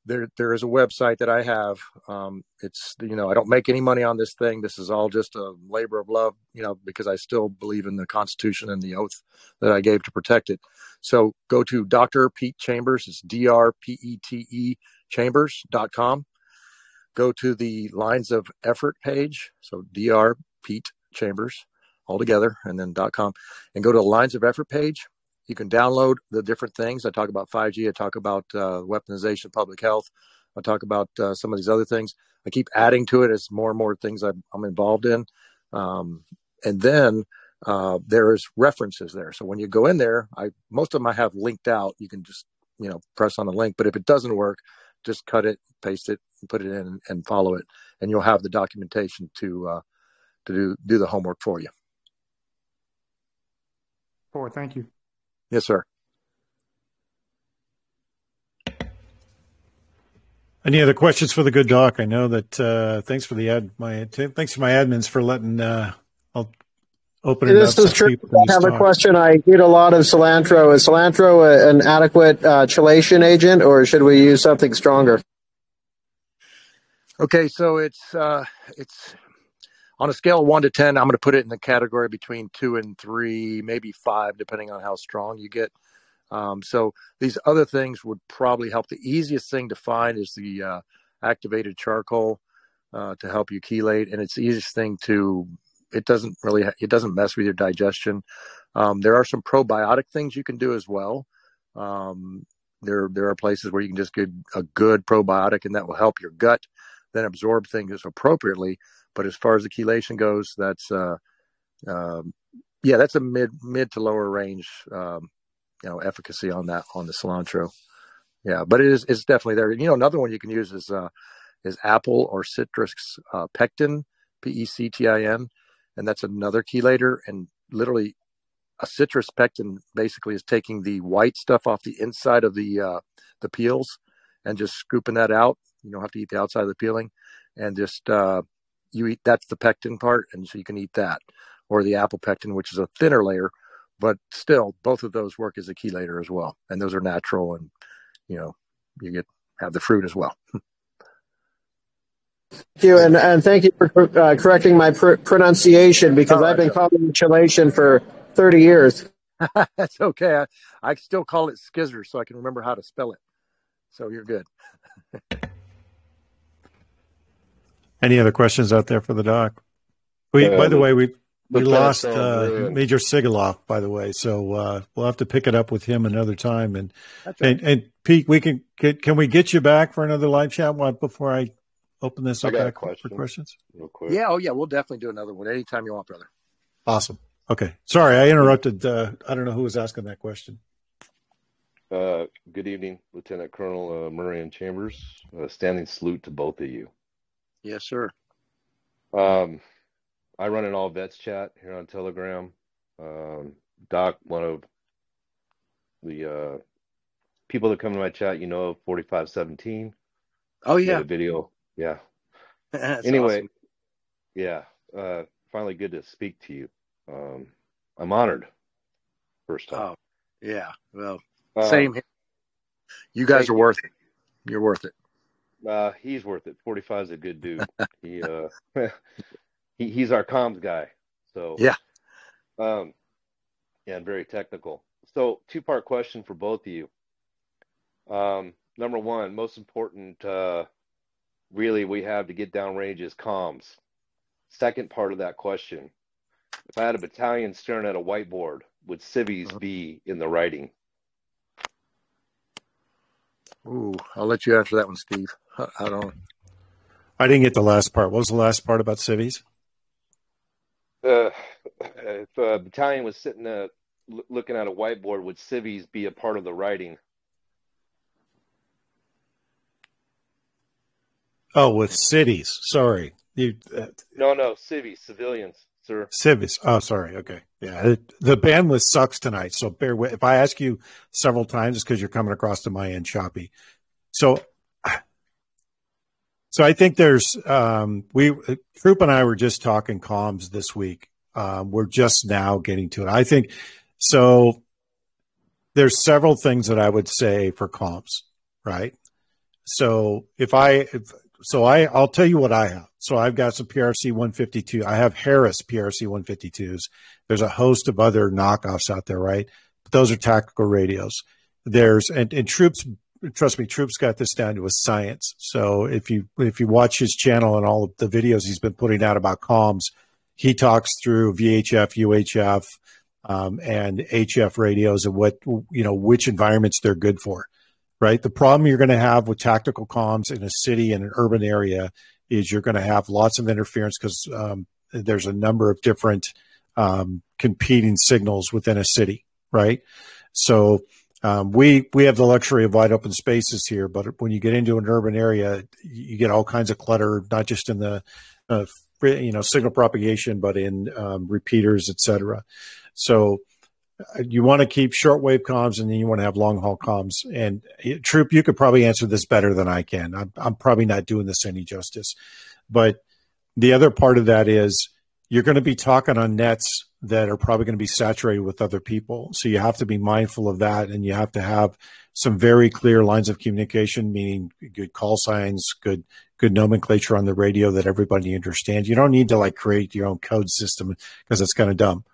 there there is a website that I have. Um, it's you know I don't make any money on this thing. This is all just a labor of love, you know, because I still believe in the Constitution and the oath that I gave to protect it. So go to Dr. Pete Chambers. It's D R P E T E Chambers.com. Go to the Lines of Effort page. So Dr. Pete Chambers all together and then .com and go to the Lines of Effort page you can download the different things. I talk about 5G. I talk about uh, weaponization of public health. I talk about uh, some of these other things. I keep adding to it as more and more things I'm, I'm involved in. Um, and then uh, there's references there. So when you go in there, I most of them I have linked out. You can just you know press on the link. But if it doesn't work, just cut it, paste it, put it in, and follow it, and you'll have the documentation to uh, to do do the homework for you. for. Thank you. Yes, sir. Any other questions for the good doc? I know that. Uh, thanks for the ad. My thanks to my admins for letting. Uh, I'll open it this up. is true. I have a question. I eat a lot of cilantro. Is cilantro a, an adequate uh, chelation agent, or should we use something stronger? Okay, so it's uh, it's on a scale of one to ten. I'm going to put it in the category between two and three, maybe five, depending on how strong you get. Um, so these other things would probably help. The easiest thing to find is the uh, activated charcoal uh, to help you chelate, and it's the easiest thing to. It doesn't really. It doesn't mess with your digestion. Um, there are some probiotic things you can do as well. Um, there, there are places where you can just get a good probiotic, and that will help your gut then absorb things appropriately. But as far as the chelation goes, that's uh, um, yeah, that's a mid mid to lower range um, you know efficacy on that on the cilantro. Yeah, but it is it's definitely there. You know, another one you can use is uh, is apple or citrus uh, pectin, P E C T I N, and that's another chelator. And literally, a citrus pectin basically is taking the white stuff off the inside of the uh, the peels and just scooping that out. You don't have to eat the outside of the peeling, and just uh, you eat that's the pectin part, and so you can eat that, or the apple pectin, which is a thinner layer, but still both of those work as a chelator as well and those are natural and you know you get have the fruit as well Thank you, and, and thank you for uh, correcting my pr- pronunciation because oh, I've been calling it chelation for 30 years. That's okay. I, I still call it skizzer so I can remember how to spell it. So you're good. Any other questions out there for the doc? We, by the way, we we lost uh, Major Sigoloff, by the way, so uh, we'll have to pick it up with him another time. And right. and, and Pete, we can get, can we get you back for another live chat before I open this up back question, for questions? Real quick. Yeah, oh yeah, we'll definitely do another one anytime you want, brother. Awesome. Okay, sorry I interrupted. Uh, I don't know who was asking that question. Uh, good evening, Lieutenant Colonel uh, Murray and Chambers. Uh, standing salute to both of you. Yes, sir. Um, I run an all vets chat here on Telegram. Um, Doc, one of the uh, people that come to my chat, you know, forty five seventeen. Oh yeah, video. Yeah. anyway, awesome. yeah. Uh, finally, good to speak to you. Um, I'm honored. First time. Oh, yeah. Well, uh, same. You guys are worth it. You're worth it. Uh, he's worth it. 45 is a good dude. he uh, he, he's our comms guy. So yeah, um, yeah, and very technical. So two part question for both of you. Um, number one, most important, uh, really we have to get downrange is comms. Second part of that question, if I had a battalion staring at a whiteboard, would civvies uh-huh. be in the writing? Ooh, I'll let you answer that one, Steve. I don't. I didn't get the last part. What was the last part about civvies? uh, if a battalion was sitting uh, looking at a whiteboard, would civies be a part of the writing? Oh, with cities. Sorry. You, uh, no, no, civies, civilians, sir. Civies. Oh, sorry. Okay. Yeah. The bandwidth sucks tonight. So bear with. If I ask you several times, it's because you're coming across to my end choppy. So so I think there's um, we Troop and I were just talking comms this week. Um, we're just now getting to it. I think so. There's several things that I would say for comms, right? So if I if, so I I'll tell you what I have. So I've got some PRC 152. I have Harris PRC 152s. There's a host of other knockoffs out there, right? But those are tactical radios. There's and, and troops trust me, Troop's got this down to a science. So if you if you watch his channel and all the videos he's been putting out about comms, he talks through VHF, UHF, um, and HF radios and what you know which environments they're good for. Right. The problem you're going to have with tactical comms in a city and an urban area is you're going to have lots of interference because um, there's a number of different um, competing signals within a city. Right. So um, we we have the luxury of wide open spaces here, but when you get into an urban area, you get all kinds of clutter, not just in the uh, you know signal propagation, but in um, repeaters, etc. So you want to keep shortwave comms and then you want to have long haul comms. And eh, Troop, you could probably answer this better than I can. I'm, I'm probably not doing this any justice. But the other part of that is you're going to be talking on nets that are probably going to be saturated with other people. So you have to be mindful of that and you have to have some very clear lines of communication, meaning good call signs, good good nomenclature on the radio that everybody understands. You don't need to like create your own code system because it's kind of dumb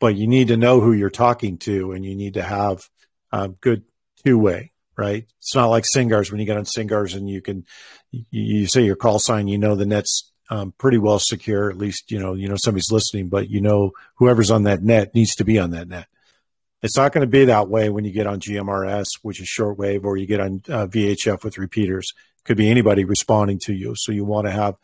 but you need to know who you're talking to and you need to have um, good two way, right? It's not like SINCGARS when you get on SINCGARS and you can, you, you say your call sign, you know, the net's um, pretty well secure. At least, you know, you know, somebody's listening, but you know, whoever's on that net needs to be on that net. It's not going to be that way when you get on GMRS, which is shortwave, or you get on uh, VHF with repeaters. Could be anybody responding to you. So you want to have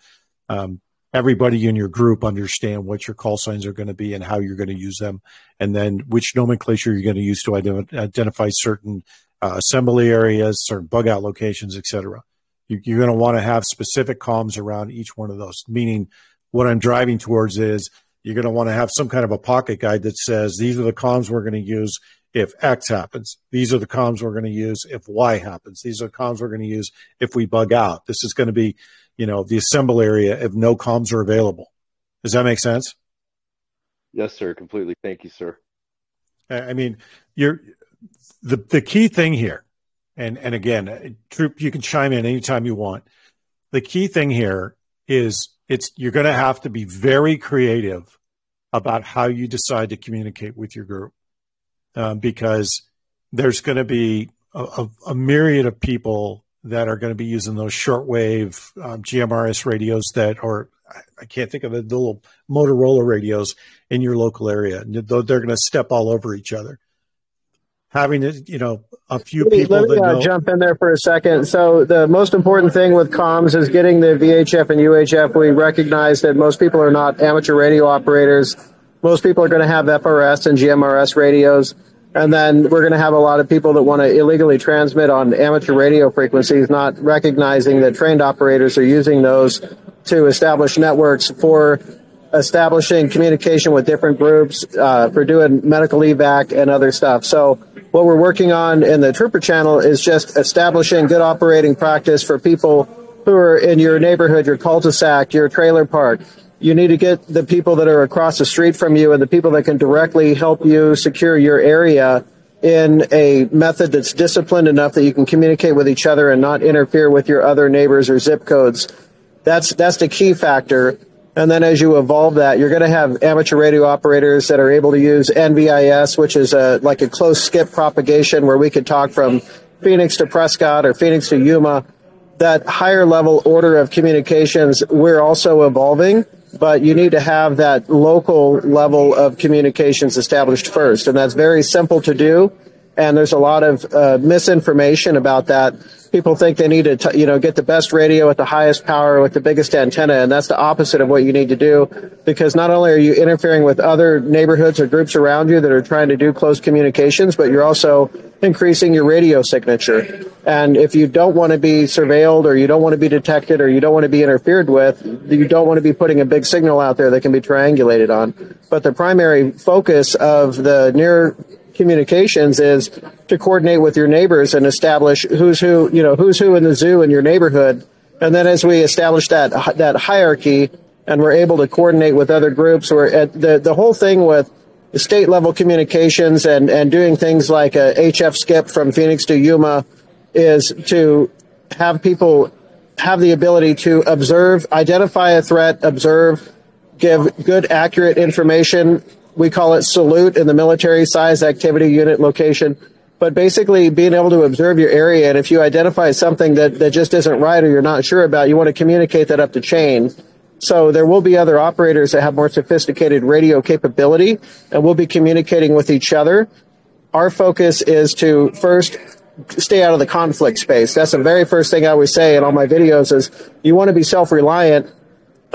um, everybody in your group understand what your call signs are going to be and how you're going to use them, and then which nomenclature you're going to use to ident- identify certain uh, assembly areas, certain bug out locations, etc. You, you're going to want to have specific comms around each one of those. Meaning, what I'm driving towards is you're going to want to have some kind of a pocket guide that says these are the comms we're going to use if X happens. These are the comms we're going to use if Y happens. These are the comms we're going to use if we bug out. This is going to be you know, the assemble area if no comms are available. Does that make sense? Yes, sir. Completely. Thank you, sir. I mean, you're the the key thing here, and and again, troop, you can chime in anytime you want. The key thing here is it's you're going to have to be very creative about how you decide to communicate with your group, um, because there's going to be a, a, a myriad of people that are going to be using those shortwave um, GMRS radios that are I can't think of the, the little Motorola radios in your local area. They're going to step all over each other. Having you know a few let me, people let me, that uh, jump in there for a second. So the most important thing with comms is getting the VHF and UHF. We recognize that most people are not amateur radio operators. Most people are going to have FRS and GMRS radios. And then we're going to have a lot of people that want to illegally transmit on amateur radio frequencies, not recognizing that trained operators are using those to establish networks for establishing communication with different groups, uh, for doing medical evac and other stuff. So what we're working on in the Trooper channel is just establishing good operating practice for people who are in your neighborhood, your cul-de-sac, your trailer park, you need to get the people that are across the street from you and the people that can directly help you secure your area in a method that's disciplined enough that you can communicate with each other and not interfere with your other neighbors or zip codes. That's that's the key factor. And then as you evolve that, you're going to have amateur radio operators that are able to use NVIS, which is a, like a close skip propagation where we could talk from Phoenix to Prescott or Phoenix to Yuma. That higher level order of communications, we're also evolving but you need to have that local level of communications established first. And that's very simple to do. And there's a lot of uh, misinformation about that. People think they need to, t- you know, get the best radio at the highest power with the biggest antenna, and that's the opposite of what you need to do. Because not only are you interfering with other neighborhoods or groups around you that are trying to do close communications, but you're also increasing your radio signature. And if you don't want to be surveilled or you don't want to be detected or you don't want to be interfered with, you don't want to be putting a big signal out there that can be triangulated on. But the primary focus of the near communications is to coordinate with your neighbors and establish who's who, you know, who's who in the zoo in your neighborhood. And then as we establish that, that hierarchy and we're able to coordinate with other groups or at the, the whole thing with state level communications and, and doing things like a HF skip from Phoenix to Yuma is to have people have the ability to observe, identify a threat, observe, give good, accurate information. We call it salute in the military size activity unit location. But basically being able to observe your area. And if you identify something that, that just isn't right or you're not sure about, you want to communicate that up the chain so there will be other operators that have more sophisticated radio capability and we'll be communicating with each other. Our focus is to first stay out of the conflict space. That's the very first thing I always say in all my videos is you want to be self-reliant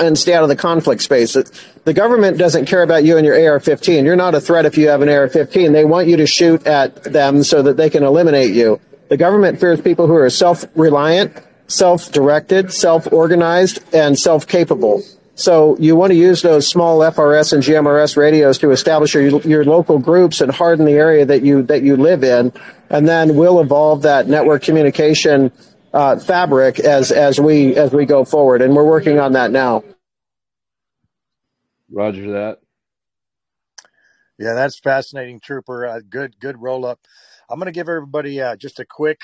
and stay out of the conflict space. The government doesn't care about you and your AR-15. You're not a threat if you have an AR-15. They want you to shoot at them so that they can eliminate you. The government fears people who are self-reliant self-directed, self-organized, and self-capable. So you want to use those small FRS and GMRS radios to establish your, your local groups and harden the area that you that you live in, and then we'll evolve that network communication uh, fabric as as we as we go forward, and we're working on that now. Roger that. Yeah, that's fascinating, Trooper. Uh, good, good roll up. I'm going to give everybody uh, just a quick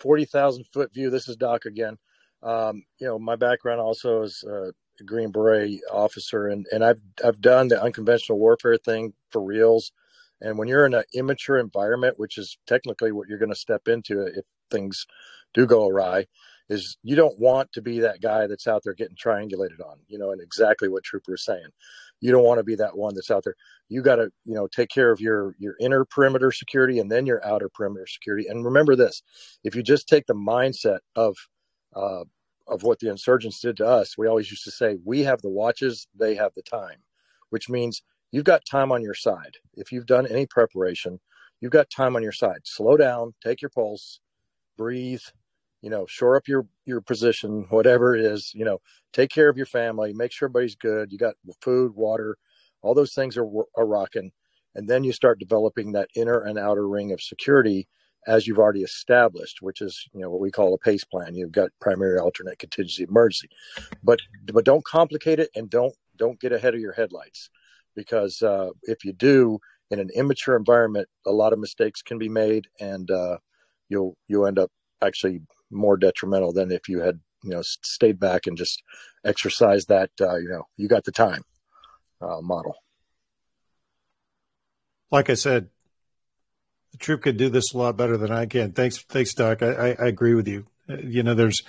40,000 foot view. This is Doc again. Um, you know, my background also is uh, a Green Beret officer, and, and I've I've done the unconventional warfare thing for reals. And when you're in an immature environment, which is technically what you're going to step into if things do go awry, is you don't want to be that guy that's out there getting triangulated on, you know, and exactly what Trooper is saying. You don't want to be that one that's out there. You got to, you know, take care of your your inner perimeter security and then your outer perimeter security. And remember this: if you just take the mindset of uh, of what the insurgents did to us, we always used to say, we have the watches, they have the time, which means you've got time on your side. If you've done any preparation, you've got time on your side. Slow down, take your pulse, breathe, you know, shore up your your position, whatever it is, you know, take care of your family, make sure everybody's good. You got food, water, all those things are are rocking, and then you start developing that inner and outer ring of security as you've already established, which is you know what we call a PACE plan. You've got primary, alternate, contingency, emergency, but but don't complicate it and don't don't get ahead of your headlights, because uh, if you do in an immature environment, a lot of mistakes can be made, and uh, you'll you'll end up actually more detrimental than if you had you know stayed back and just exercised that uh, you know you got the time uh, model. Like I said, the troop could do this a lot better than I can. Thanks, thanks, Doc. I, I, I agree with you. Uh, you know, there's,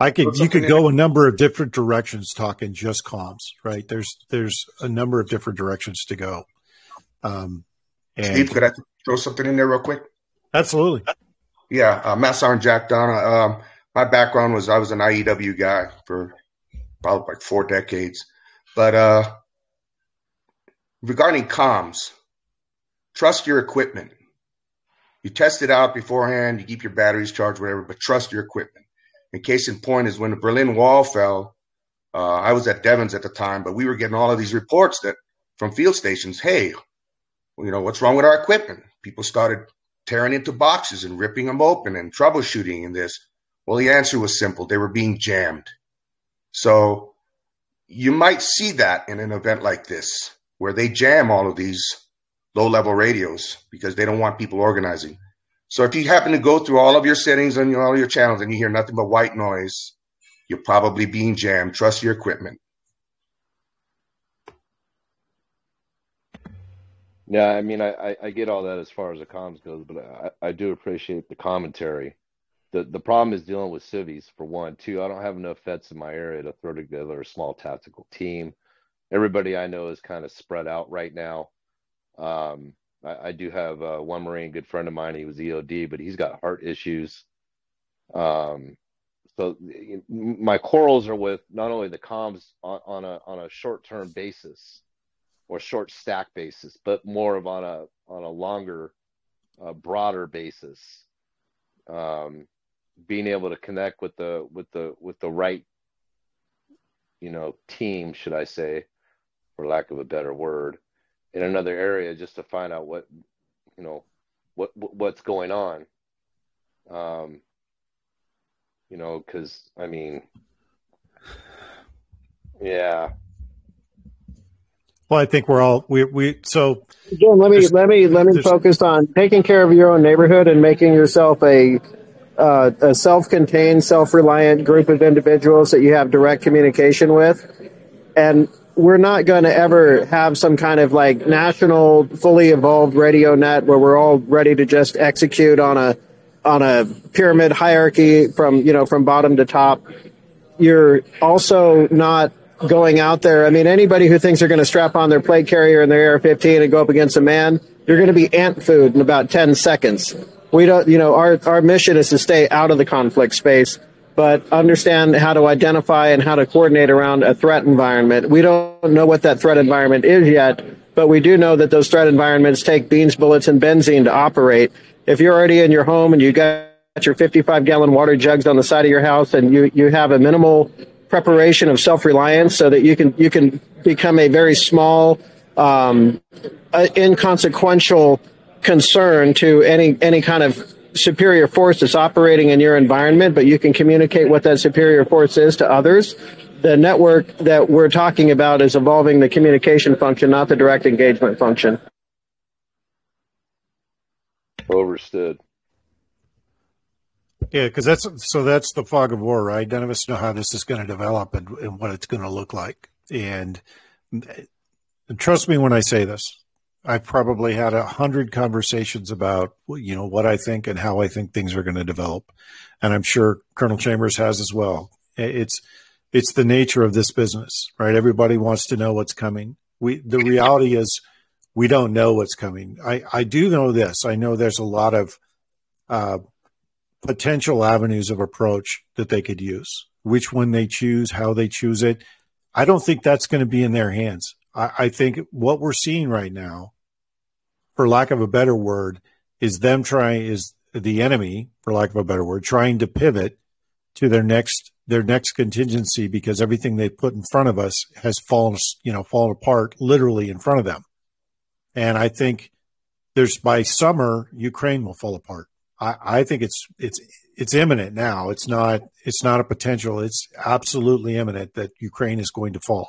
I could, you could go a number of different directions talking just comms, right? There's, there's a number of different directions to go. Um, and Steve, could I throw something in there real quick? Absolutely. Yeah, uh, Matt Jack Donner. Um, my background was I was an IEW guy for probably like four decades, but uh, regarding comms, trust your equipment. You test it out beforehand. You keep your batteries charged, whatever, but trust your equipment. And case in point is when the Berlin Wall fell. Uh, I was at Devens at the time, but we were getting all of these reports that from field stations, hey, you know, what's wrong with our equipment? People started tearing into boxes and ripping them open and troubleshooting in this. Well, the answer was simple. They were being jammed. So you might see that in an event like this, where they jam all of these low level radios because they don't want people organizing. So if you happen to go through all of your settings on all your channels and you hear nothing but white noise, you're probably being jammed. Trust your equipment. Yeah, I mean, I, I get all that as far as the comms goes, but I, I do appreciate the commentary. The the problem is dealing with civies for one. Two, I don't have enough vets in my area to throw together a small tactical team. Everybody I know is kind of spread out right now. Um, I, I, do have uh, one Marine, good friend of mine. He was EOD, but he's got heart issues. Um, so my quarrels are with not only the comms on, on a on a short term basis or short stack basis, but more of on a on a longer, uh, broader basis. Um, being able to connect with the with the with the right, you know, team, should I say, for lack of a better word, in another area just to find out what you know what what's going on um you know because i mean yeah well i think we're all we we so. Jim, let me let me let me focus on taking care of your own neighborhood and making yourself a uh, a self-contained self-reliant group of individuals that you have direct communication with. And we're not going to ever have some kind of like national fully evolved radio net where we're all ready to just execute on a on a pyramid hierarchy from you know from bottom to top. You're also not going out there i mean anybody who thinks they're going to strap on their plate carrier and their ar-15 and go up against a man you're going to be ant food in about 10 seconds we don't you know our our mission is to stay out of the conflict space but understand how to identify and how to coordinate around a threat environment. We don't know what that threat environment is yet, but we do know that those threat environments take beans, bullets, and benzene to operate. If you're already in your home and you got your 55 gallon water jugs on the side of your house and you, you have a minimal preparation of self-reliance so that you can you can become a very small um, uh, inconsequential concern to any any kind of superior force that's operating in your environment, but you can communicate what that superior force is to others. The network that we're talking about is evolving the communication function, not the direct engagement function. Overstood. Yeah, because that's so that's the fog of war, right? None of us know how this is going to develop and, and what it's going to look like. And, and trust me when I say this, I've probably had a hundred conversations about you know what I think and how I think things are going to develop, and I'm sure Colonel Chambers has as well. It's it's the nature of this business, right? Everybody wants to know what's coming. We the reality is we don't know what's coming. I I do know this. I know there's a lot of uh, potential avenues of approach that they could use. Which one they choose, how they choose it, I don't think that's going to be in their hands. I, I think what we're seeing right now, for lack of a better word, is them trying is the enemy, for lack of a better word, trying to pivot to their next their next contingency because everything they put in front of us has fallen you know fallen apart literally in front of them. And I think there's by summer Ukraine will fall apart. I, I think it's it's it's imminent now. It's not it's not a potential. It's absolutely imminent that Ukraine is going to fall.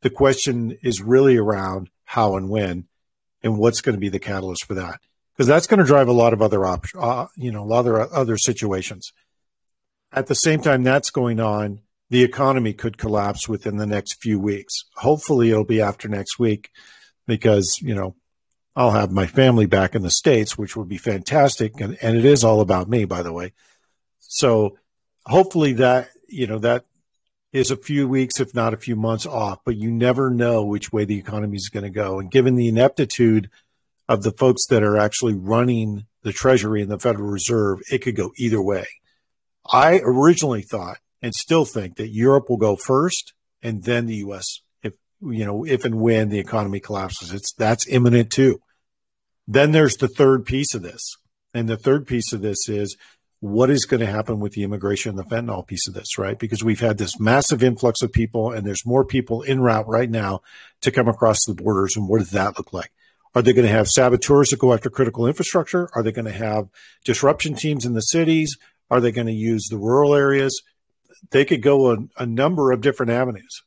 The question is really around how and when, and what's going to be the catalyst for that, because that's going to drive a lot of other options, uh, you know, a lot of other situations. At the same time that's going on, the economy could collapse within the next few weeks. Hopefully, it'll be after next week, because you know I'll have my family back in the states, which would be fantastic, and, and it is all about me, by the way. So hopefully that you know that is a few weeks, if not a few months off, but you never know which way the economy is going to go. And given the ineptitude of the folks that are actually running the Treasury and the Federal Reserve, it could go either way. I originally thought and still think that Europe will go first and then the US you know if and when the economy collapses it's that's imminent too then there's the third piece of this and the third piece of this is what is going to happen with the immigration and the fentanyl piece of this, right? Because we've had this massive influx of people and there's more people in route right now to come across the borders. And what does that look like? Are they going to have saboteurs that go after critical infrastructure? Are they going to have disruption teams in the cities? Are they going to use the rural areas? They could go a, a number of different avenues.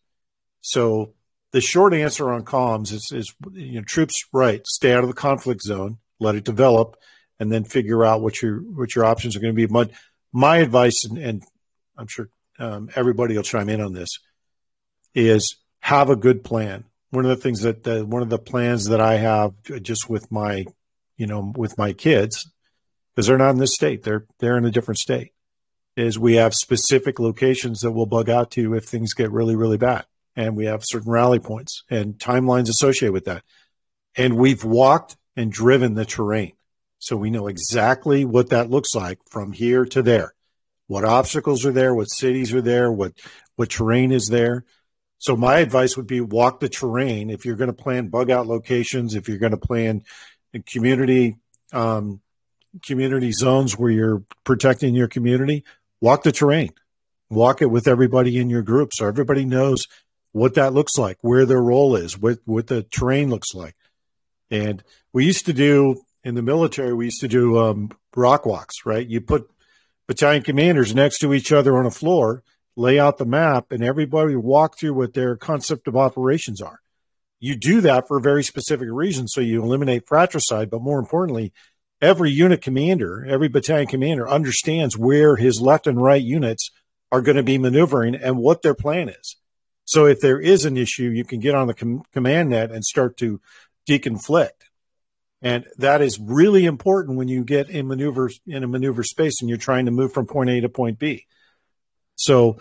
So the short answer on comms is, is you know, troops, right, stay out of the conflict zone, let it develop and then figure out what your what your options are going to be. My my advice, and, and I'm sure um, everybody will chime in on this, is have a good plan. One of the things that one of the plans that I have just with my, you know, with my kids, because they're not in this state, they're they're in a different state, is we have specific locations that we'll bug out to if things get really really bad, and we have certain rally points and timelines associated with that, and we've walked and driven the terrain. So we know exactly what that looks like from here to there. What obstacles are there, what cities are there, what what terrain is there. So my advice would be walk the terrain if you're going to plan bug out locations, if you're going to plan community um, community zones where you're protecting your community, walk the terrain. Walk it with everybody in your group so everybody knows what that looks like, where their role is, what what the terrain looks like. And we used to do in the military, we used to do um, rock walks, right? You put battalion commanders next to each other on a floor, lay out the map, and everybody walk through what their concept of operations are. You do that for a very specific reason, so you eliminate fratricide, but more importantly, every unit commander, every battalion commander understands where his left and right units are going to be maneuvering and what their plan is. So if there is an issue, you can get on the com- command net and start to deconflict. And that is really important when you get in maneuvers in a maneuver space and you're trying to move from point A to point B. So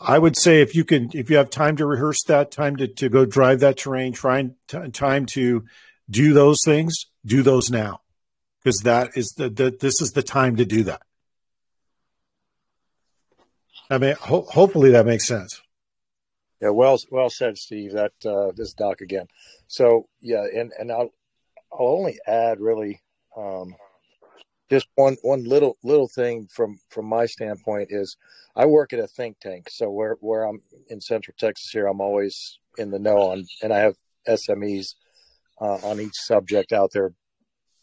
I would say if you can, if you have time to rehearse that, time to, to go drive that terrain, trying t- time to do those things, do those now, because that is the, the, this is the time to do that. I mean, ho- hopefully that makes sense. Yeah, well, well said, Steve. That uh, this Doc again. So yeah, and and I'll I'll only add really um, just one one little little thing from from my standpoint is I work at a think tank. So where where I'm in Central Texas here, I'm always in the know on, and I have SMEs uh, on each subject out there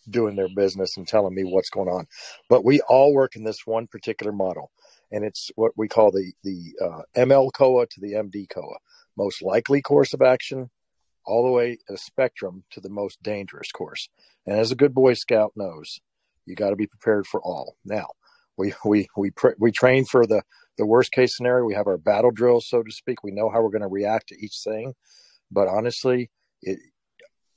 doing their business and telling me what's going on. But we all work in this one particular model, and it's what we call the the uh, ML COA to the MD COA, most likely course of action, all the way a spectrum to the most dangerous course. And as a good Boy Scout knows, you got to be prepared for all. Now, we we we pr- we train for the the worst case scenario. We have our battle drills, so to speak. We know how we're going to react to each thing, but honestly, it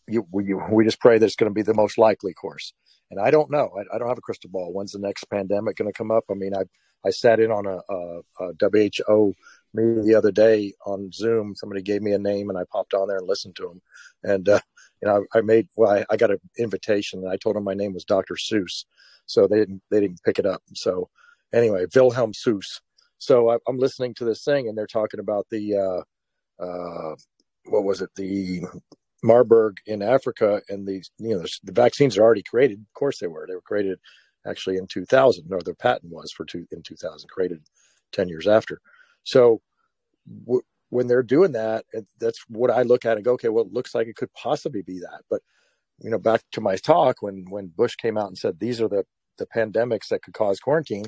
you we, we just pray that it's going to be the most likely course. And I don't know. I, I don't have a crystal ball. When's the next pandemic going to come up? I mean, I I sat in on a, a, a WHO meeting the other day on Zoom. Somebody gave me a name, and I popped on there and listened to him. And uh, you know, I, I made well, I, I, got an invitation, and I told him my name was Dr. Seuss, so they didn't they didn't pick it up. So anyway, Wilhelm Seuss. So I, am listening to this thing, and they're talking about the uh, uh, what was it the Marburg in Africa, and the you know the vaccines are already created. Of course they were. They were created actually in 2000, or their patent was for two in 2000, created 10 years after. So w- when they're doing that, that's what I look at and go, okay, well, it looks like it could possibly be that. But you know, back to my talk when when Bush came out and said these are the the pandemics that could cause quarantine,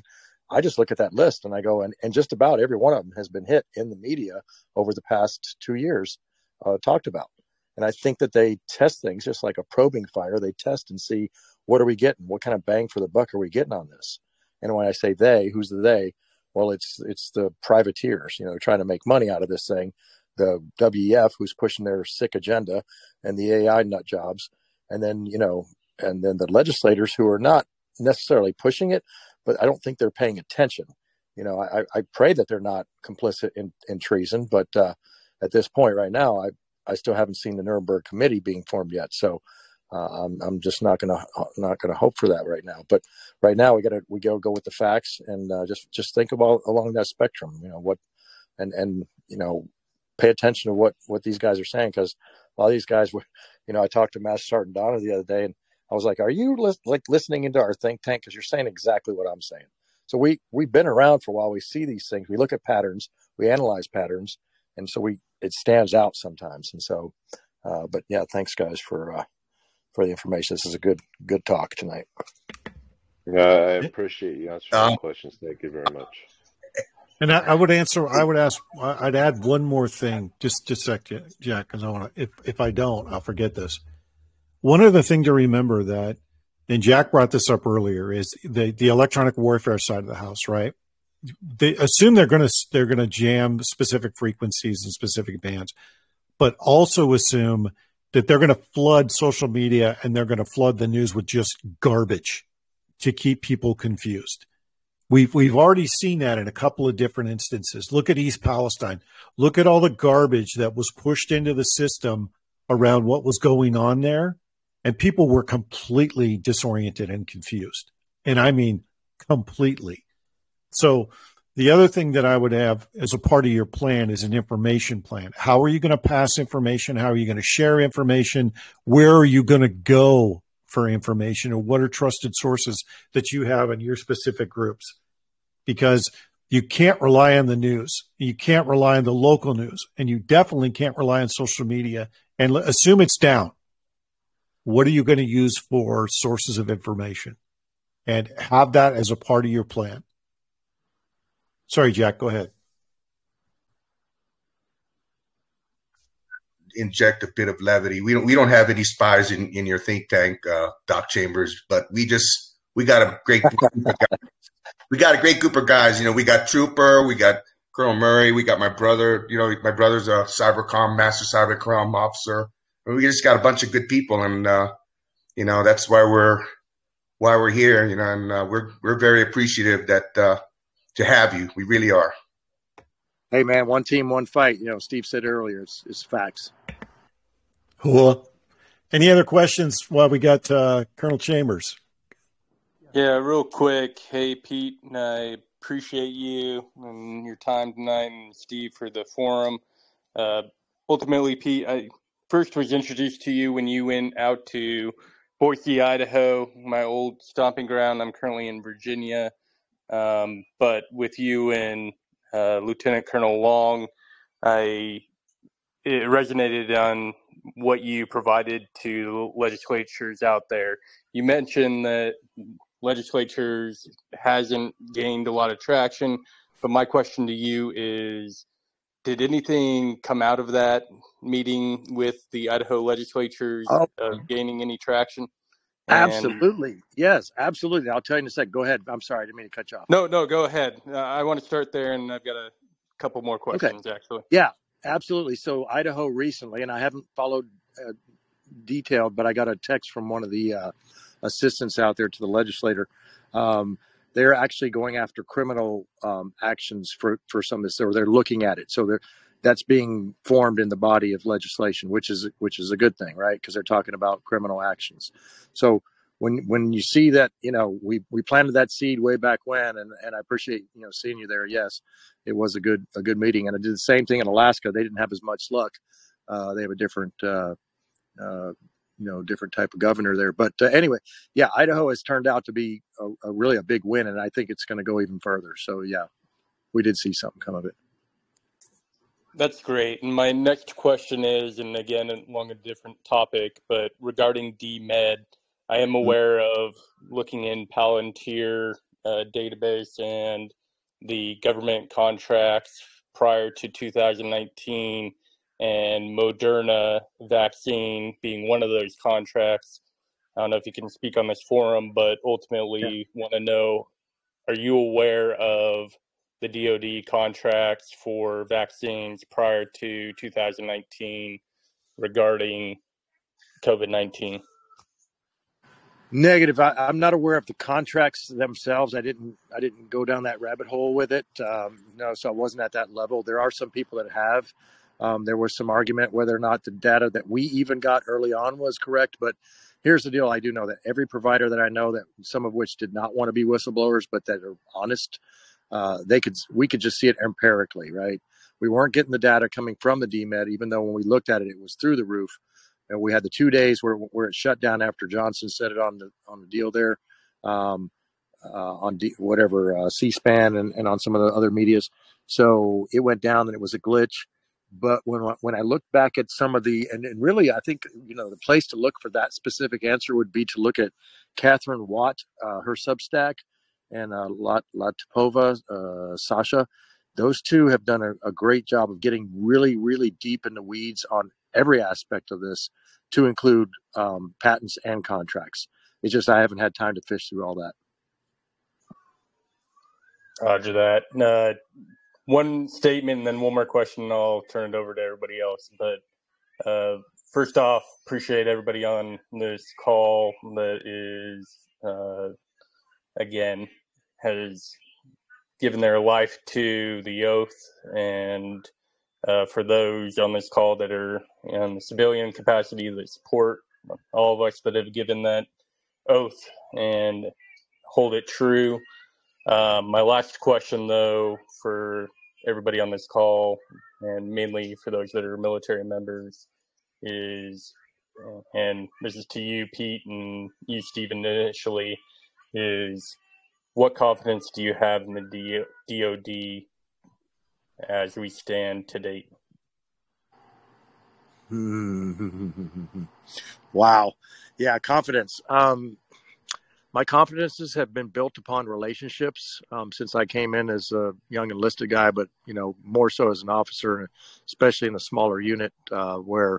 I just look at that list and I go, and and just about every one of them has been hit in the media over the past two years, uh, talked about. And I think that they test things just like a probing fire. They test and see what are we getting, what kind of bang for the buck are we getting on this. And when I say they, who's the they? Well, it's it's the privateers, you know, trying to make money out of this thing. The WEF, who's pushing their sick agenda, and the AI nut jobs, and then you know, and then the legislators who are not necessarily pushing it, but I don't think they're paying attention. You know, I, I pray that they're not complicit in, in treason, but uh, at this point right now, I I still haven't seen the Nuremberg committee being formed yet. So uh, I'm, I'm just not gonna not gonna hope for that right now. But right now we gotta we go go with the facts and uh, just just think about along that spectrum. You know what, and and you know pay attention to what what these guys are saying because a lot of these guys were, you know, I talked to Master Sergeant Donner the other day and I was like, "Are you li- like listening into our think tank? Because you're saying exactly what I'm saying." So we we've been around for a while. We see these things. We look at patterns. We analyze patterns, and so we it stands out sometimes. And so, uh, but yeah, thanks guys for uh, for the information. This is a good good talk tonight. Yeah, I appreciate you answering um, questions. Thank you very much. And I, I, would answer. I would ask. I'd add one more thing, just just a sec, Jack, because I want to. If if I don't, I'll forget this. One other thing to remember that, and Jack brought this up earlier, is the the electronic warfare side of the house, right? They assume they're going to they're going to jam specific frequencies and specific bands, but also assume that they're going to flood social media and they're going to flood the news with just garbage to keep people confused. We've we've already seen that in a couple of different instances. Look at East Palestine. Look at all the garbage that was pushed into the system around what was going on there, and people were completely disoriented and confused. And I mean completely. So the other thing that I would have as a part of your plan is an information plan. How are you going to pass information? How are you going to share information? Where are you going to go for information? And what are trusted sources that you have in your specific groups? Because you can't rely on the news. You can't rely on the local news. And you definitely can't rely on social media and assume it's down. What are you going to use for sources of information? And have that as a part of your plan. Sorry, Jack, go ahead. Inject a bit of levity. We don't we don't have any spies in, in your think tank, uh, Doc Chambers, but we just we got a great we got a great group of guys. You know, we got Trooper, we got Colonel Murray, we got my brother. You know, my brother's a cybercom master cybercom officer. We just got a bunch of good people, and uh, you know that's why we're why we're here. You know, and uh, we're we're very appreciative that uh, to have you. We really are. Hey man, one team, one fight. You know, Steve said earlier, it's, it's facts. Cool. Any other questions while we got uh, Colonel Chambers? Yeah, real quick. Hey, Pete, and I appreciate you and your time tonight, and Steve for the forum. Uh, ultimately, Pete, I first was introduced to you when you went out to Boise, Idaho, my old stomping ground. I'm currently in Virginia. Um, but with you and uh, Lieutenant Colonel Long, I it resonated on what you provided to legislatures out there. You mentioned that legislatures hasn't gained a lot of traction, but my question to you is did anything come out of that meeting with the Idaho legislatures Oh, uh, gaining any traction? And absolutely. Yes, absolutely. I'll tell you in a sec. Go ahead. I'm sorry. I didn't mean to cut you off. no, no, go ahead. Uh, I want to start there, and I've got a couple more Okay. questions actually. Yeah, absolutely. So Idaho recently, and I haven't followed uh, detailed, but I got a text from one of the uh, assistants out there to the legislator. Um, they're actually going after criminal um, actions for, for some of this, or they're looking at it. So they're, that's being formed in the body of legislation, which is which is a good thing, right? Because they're talking about criminal actions. So when when you see that, you know, we we planted that seed way back when, and and I appreciate you know seeing you there. Yes, it was a good a good meeting, and I did the same thing in Alaska. They didn't have as much luck. Uh, they have a different uh, uh, you know different type of governor there. But uh, anyway, yeah, Idaho has turned out to be a, a really a big win, and I think it's going to go even further. So yeah, we did see something come of it. That's great. And my next question is, and again, along a different topic, but regarding DMed, I am Mhm. aware of looking in Palantir uh, database and the government contracts prior to 2019 and Moderna vaccine being one of those contracts. I don't know if you can speak on this forum, but Yeah. ultimately want to know, are you aware of the DoD contracts for vaccines prior to 2019 regarding COVID 19? Negative. I, I'm not aware of the contracts themselves. I didn't. I didn't go down that rabbit hole with it. Um, no, so I wasn't at that level. There are some people that have. Um, there was some argument whether or not the data that we even got early on was correct. But here's the deal: I do know that every provider that I know, that some of which did not want to be whistleblowers, but that are honest, uh, they could. We could just see it empirically, right? We weren't getting the data coming from the DMED, even though when we looked at it, it was through the roof and we had the two days where where it shut down after Johnson said it on the on the deal there, um, uh, on D, whatever uh, C-SPAN and, and on some of the other media's. So it went down and it was a glitch. But when when I look back at some of the and, and really I think you know the place to look for that specific answer would be to look at Katherine Watt, uh, her Substack, and uh, Lat Latypova, uh, Sasha. Those two have done a, a great job of getting really really deep in the weeds on every aspect of this to include um, patents and contracts. It's just I haven't had time to fish through all that. Roger that. Uh, one statement and then one more question, and I'll turn it over to everybody else. But uh, first off, appreciate everybody on this call that is, uh, again, has given their life to the oath. And uh, for those on this call that are in the civilian capacity that support all of us that have given that oath and hold it true. Um, my last question, though, for everybody on this call, and mainly for those that are military members, is, and this is to you, Pete, and you, Stephen, initially, is what confidence do you have in the DoD as we stand to date? wow. Yeah, confidence. Um, my confidences have been built upon relationships um, since I came in as a young enlisted guy, but you know more so as an officer, especially in a smaller unit uh, where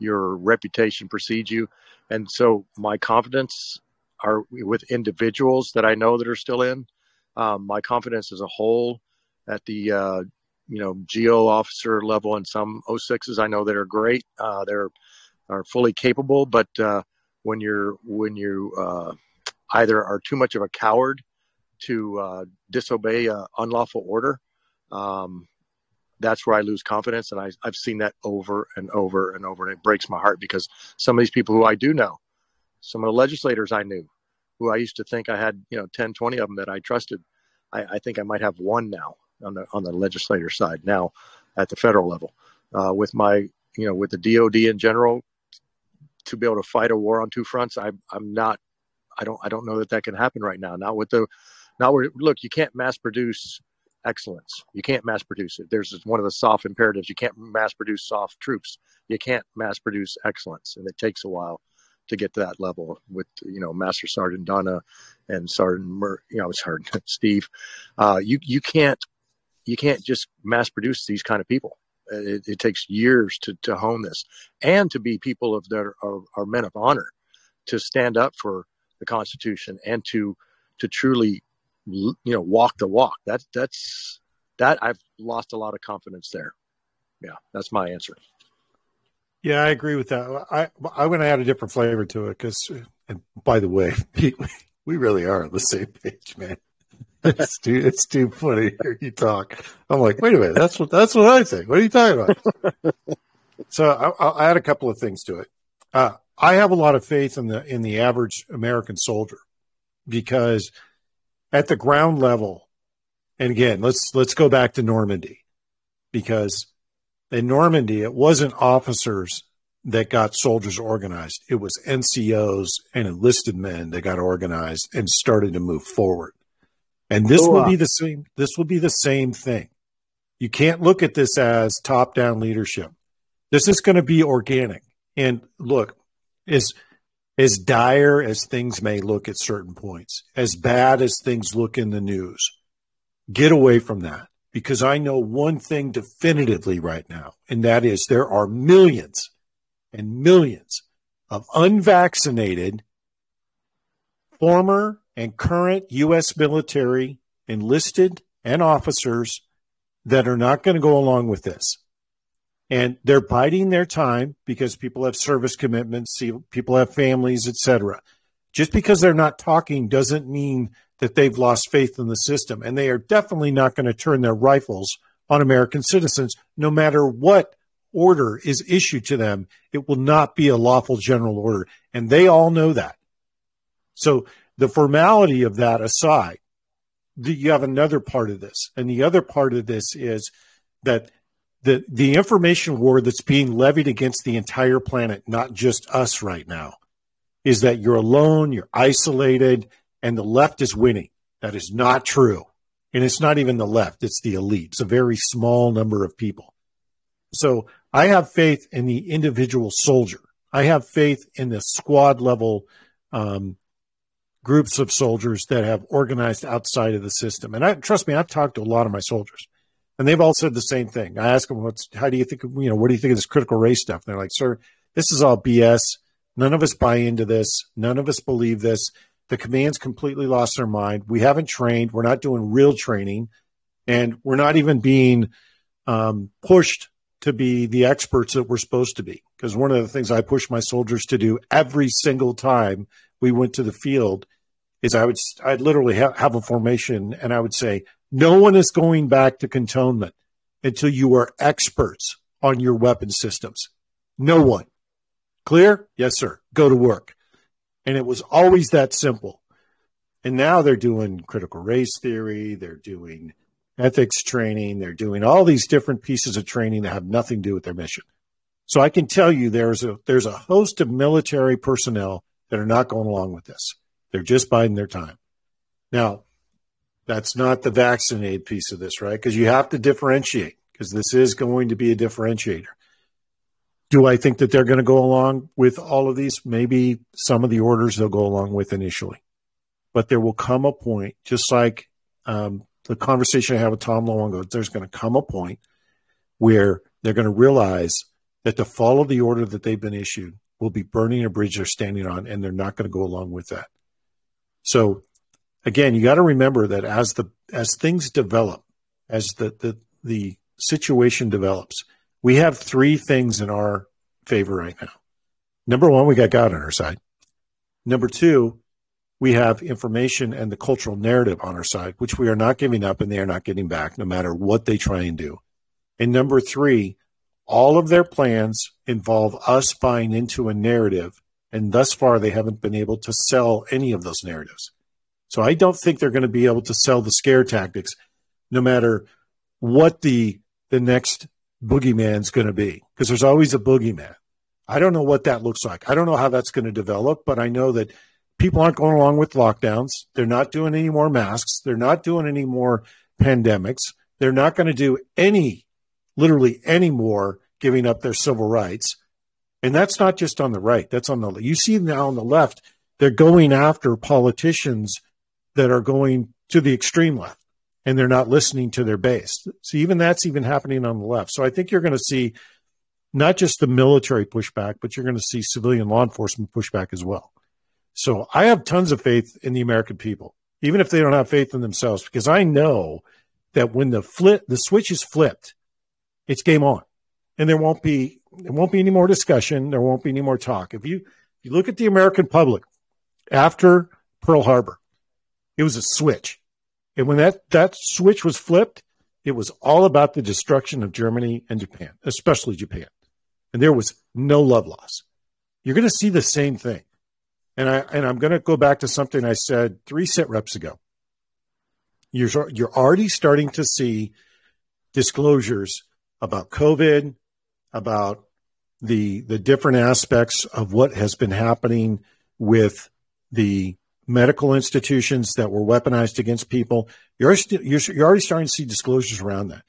your reputation precedes you. And so my confidence are with individuals that I know that are still in. Um, my confidence as a whole at the uh, you know geo officer level and some 06s I know that are great. Uh, they're are fully capable, but uh, when you're when you uh, either are too much of a coward to uh, disobey an unlawful order, um, that's where I lose confidence. And I, I've seen that over and over and over. And it breaks my heart because some of these people who I do know, some of the legislators I knew, who I used to think I had, you know, 10, 20 of them that I trusted, I, I think I might have one now on the, on the legislator side now at the federal level. Uh, with my, you know, with the DOD in general, to be able to fight a war on two fronts. I, I'm not. I don't. I don't know that that can happen right now. Not with the. Not where. Look, you can't mass produce excellence. You can't mass produce it. There's one of the soft imperatives. You can't mass produce soft troops. You can't mass produce excellence, and it takes a while to get to that level with you know Master Sergeant Donner and Sergeant Mer, you know Sergeant Steve. Uh, you you can't you can't just mass produce these kind of people. It, it, takes years to, to hone this and to be people of that are, are men of honor to stand up for the Constitution and to to truly you know walk the walk. That that's that I've lost a lot of confidence there. Yeah, that's my answer. Yeah, I agree with that. I I'm going to add a different flavor to it because, and by the way, we really are on the same page, man. It's too it's too funny to hear you talk. I'm like, wait a minute, that's what that's what I think. What are you talking about? so I'll, I'll, add a couple of things to it. Uh, I have a lot of faith in the in the average American soldier because at the ground level, and again, let's let's go back to Normandy because in Normandy, it wasn't officers that got soldiers organized. It was NCOs and enlisted men that got organized and started to move forward. And this will be the same. This will be the same thing. You can't look at this as top down leadership. This is going to be organic. And look, as as dire as things may look at certain points, as bad as things look in the news, get away from that because I know one thing definitively right now, and that is there are millions and millions of unvaccinated former and current U.S. military enlisted and officers that are not going to go along with this. And they're biding their time because people have service commitments, people have families, etc. Just because they're not talking doesn't mean that they've lost faith in the system. And they are definitely not going to turn their rifles on American citizens, no matter what order is issued to them. It will not be a lawful general order. And they all know that. So the formality of that aside, you have another part of this. And the other part of this is that the, the information war that's being levied against the entire planet, not just us right now, is that you're alone, you're isolated, and the left is winning. That is not true. And it's not even the left, it's the elite. It's a very small number of people. So I have faith in the individual soldier. I have faith in the squad level um, groups of soldiers that have organized outside of the system. And I trust me, I've talked to a lot of my soldiers, and they've all said the same thing. I ask them, "What's how do you think? You know, what do you think of this critical race stuff?" And they're like, "Sir, this is all BS. None of us buy into this. None of us believe this. The command's completely lost their mind. We haven't trained. We're not doing real training, and we're not even being um, pushed to be the experts that we're supposed to be. Because one of the things I push my soldiers to do every single time we went to the field is I would I'd literally have, have a formation and I would say no one is going back to cantonment until you are experts on your weapon systems. No one. Clear? Yes, sir. Go to work. And it was always that simple. And now they're doing critical race theory, they're doing ethics training, they're doing all these different pieces of training that have nothing to do with their mission. So I can tell you there's a there's a host of military personnel that are not going along with this. They're just biding their time. Now, that's not the vaccinated piece of this, right? Because you have to differentiate because this is going to be a differentiator. Do I think that they're going to go along with all of these? Maybe some of the orders they'll go along with initially. But there will come a point, just like um, the conversation I had with Tom long there's going to come a point where they're going to realize that to follow the order that they've been issued will be burning a bridge they're standing on, and they're not going to go along with that. So, again, you got to remember that as the as things develop, as the the the situation develops, we have three things in our favor right now. Number one, we got God on our side. Number two, we have information and the cultural narrative on our side, which we are not giving up and they are not getting back, no matter what they try and do. And number three, all of their plans involve us buying into a narrative. And thus far, they haven't been able to sell any of those narratives. So I don't think they're going to be able to sell the scare tactics, no matter what the the next boogeyman's going to be because there's always a boogeyman. I don't know what that looks like. I don't know how that's going to develop, but I know that people aren't going along with lockdowns. They're not doing any more masks. They're not doing any more pandemics. They're not going to do any, literally any more giving up their civil rights. And that's not just on the right. That's on the, you see now on the left, they're going after politicians that are going to the extreme left and they're not listening to their base. So even that's even happening on the left. So I think you're going to see not just the military pushback, but you're going to see civilian law enforcement pushback as well. So I have tons of faith in the American people, even if they don't have faith in themselves, because I know that when the flip the switch is flipped, it's game on, and there won't be there won't be any more discussion. There won't be any more talk. If you if you look at the American public after Pearl Harbor, it was a switch, and when that that switch was flipped, it was all about the destruction of Germany and Japan, especially Japan, and there was no love loss. You're going to see the same thing. And I and I'm going to go back to something I said three sit reps ago. You're you're already starting to see disclosures about COVID, about the the different aspects of what has been happening with the medical institutions that were weaponized against people. You're, you're, you're already starting to see disclosures around that.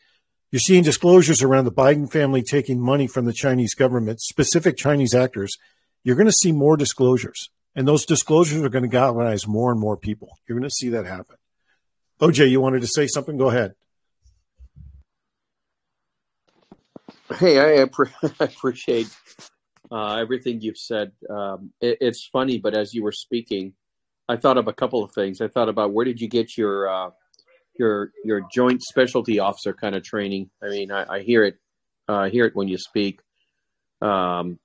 You're seeing disclosures around the Biden family taking money from the Chinese government, specific Chinese actors. You're going to see more disclosures. And those disclosures are going to galvanize more and more people. You're going to see that happen. OJ, you wanted to say something? Go ahead. Hey, I, I appreciate uh, everything you've said. Um, it, it's funny, but as you were speaking, I thought of a couple of things. I thought about where did you get your uh, your your joint specialty officer kind of training? I mean, I, I hear it, uh, I hear it when you speak. Um,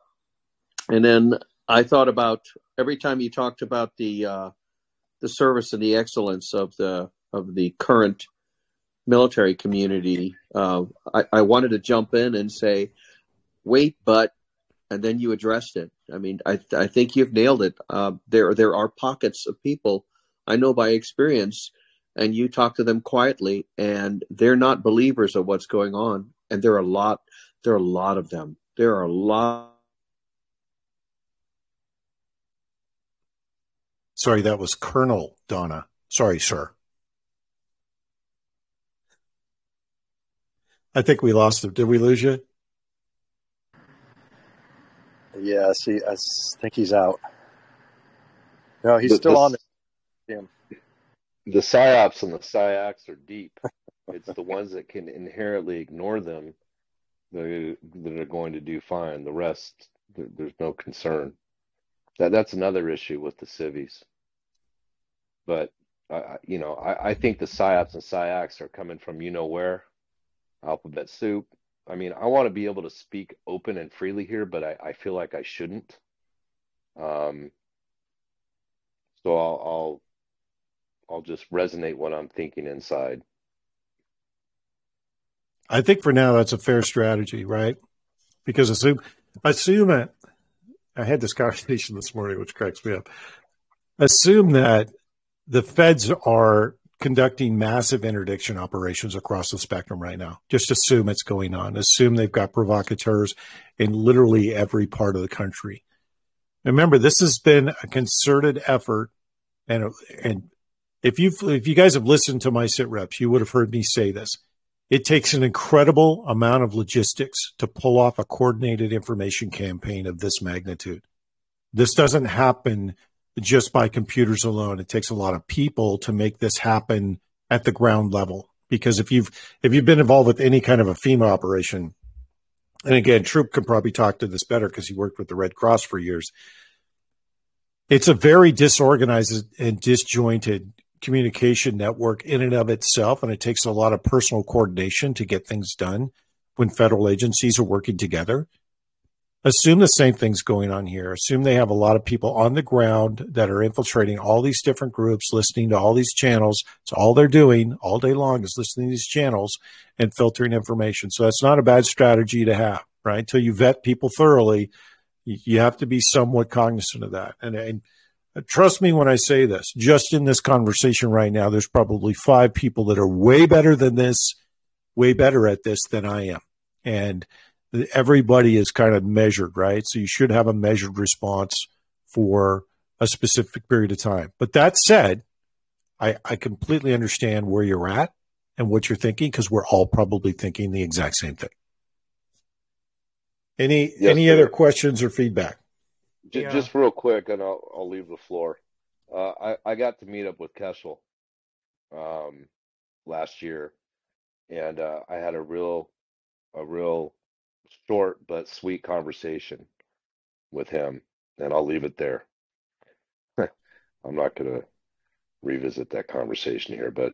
and then I thought about every time you talked about the uh, the service and the excellence of the of the current military community. Uh, I, I wanted to jump in and say, wait, but, and then you addressed it. I mean, I I think you've nailed it. Uh, there there are pockets of people I know by experience, and you talk to them quietly, and they're not believers of what's going on. And there are a lot. There are a lot of them. There are a lot Sorry, that was Colonel Donner. Sorry, sir. I think we lost him. Did we lose you? Yeah, see, I think he's out. No, he's still the, on the, the psyops and the psyacs are deep. it's the ones that can inherently ignore them that are going to do fine. The rest, there's no concern. That that's another issue with the civies. But uh, you know, I, I think the psyops and psyacs are coming from you know where, alphabet soup. I mean, I want to be able to speak open and freely here, but I, I feel like I shouldn't. Um, so I'll, I'll I'll just resonate what I'm thinking inside. I think for now that's a fair strategy, right? Because assume assume that I had this conversation this morning, which cracks me up. Assume that the feds are conducting massive interdiction operations across the spectrum right now. Just assume it's going on. Assume they've got provocateurs in literally every part of the country. Remember, this has been a concerted effort, and and if you if you guys have listened to my sit reps, you would have heard me say this. It takes an incredible amount of logistics to pull off a coordinated information campaign of this magnitude. This doesn't happen just by computers alone. It takes a lot of people to make this happen at the ground level. Because if you've if you've been involved with any kind of a FEMA operation, and again, Troop can probably talk to this better because he worked with the Red Cross for years. It's a very disorganized and disjointed communication network in and of itself, and it takes a lot of personal coordination to get things done when federal agencies are working together. Assume the same thing's going on here. Assume they have a lot of people on the ground that are infiltrating all these different groups, listening to all these channels. It's all they're doing all day long is listening to these channels and filtering information. So that's not a bad strategy to have, right? Until you vet people thoroughly, you have to be somewhat cognizant of that. And, and uh, trust me when I say this, just in this conversation right now, there's probably five people that are way better than this, way better at this than I am. And everybody is kind of measured, right? So you should have a measured response for a specific period of time. But that said, I, I completely understand where you're at and what you're thinking because we're all probably thinking the exact same thing. Any yes, any sir. other questions or feedback? Just, yeah. just real quick, and I'll I'll leave the floor. Uh, I I got to meet up with Keshel um, last year, and uh, I had a real a real short but sweet conversation with him, and I'll leave it there. I'm not going to revisit that conversation here, but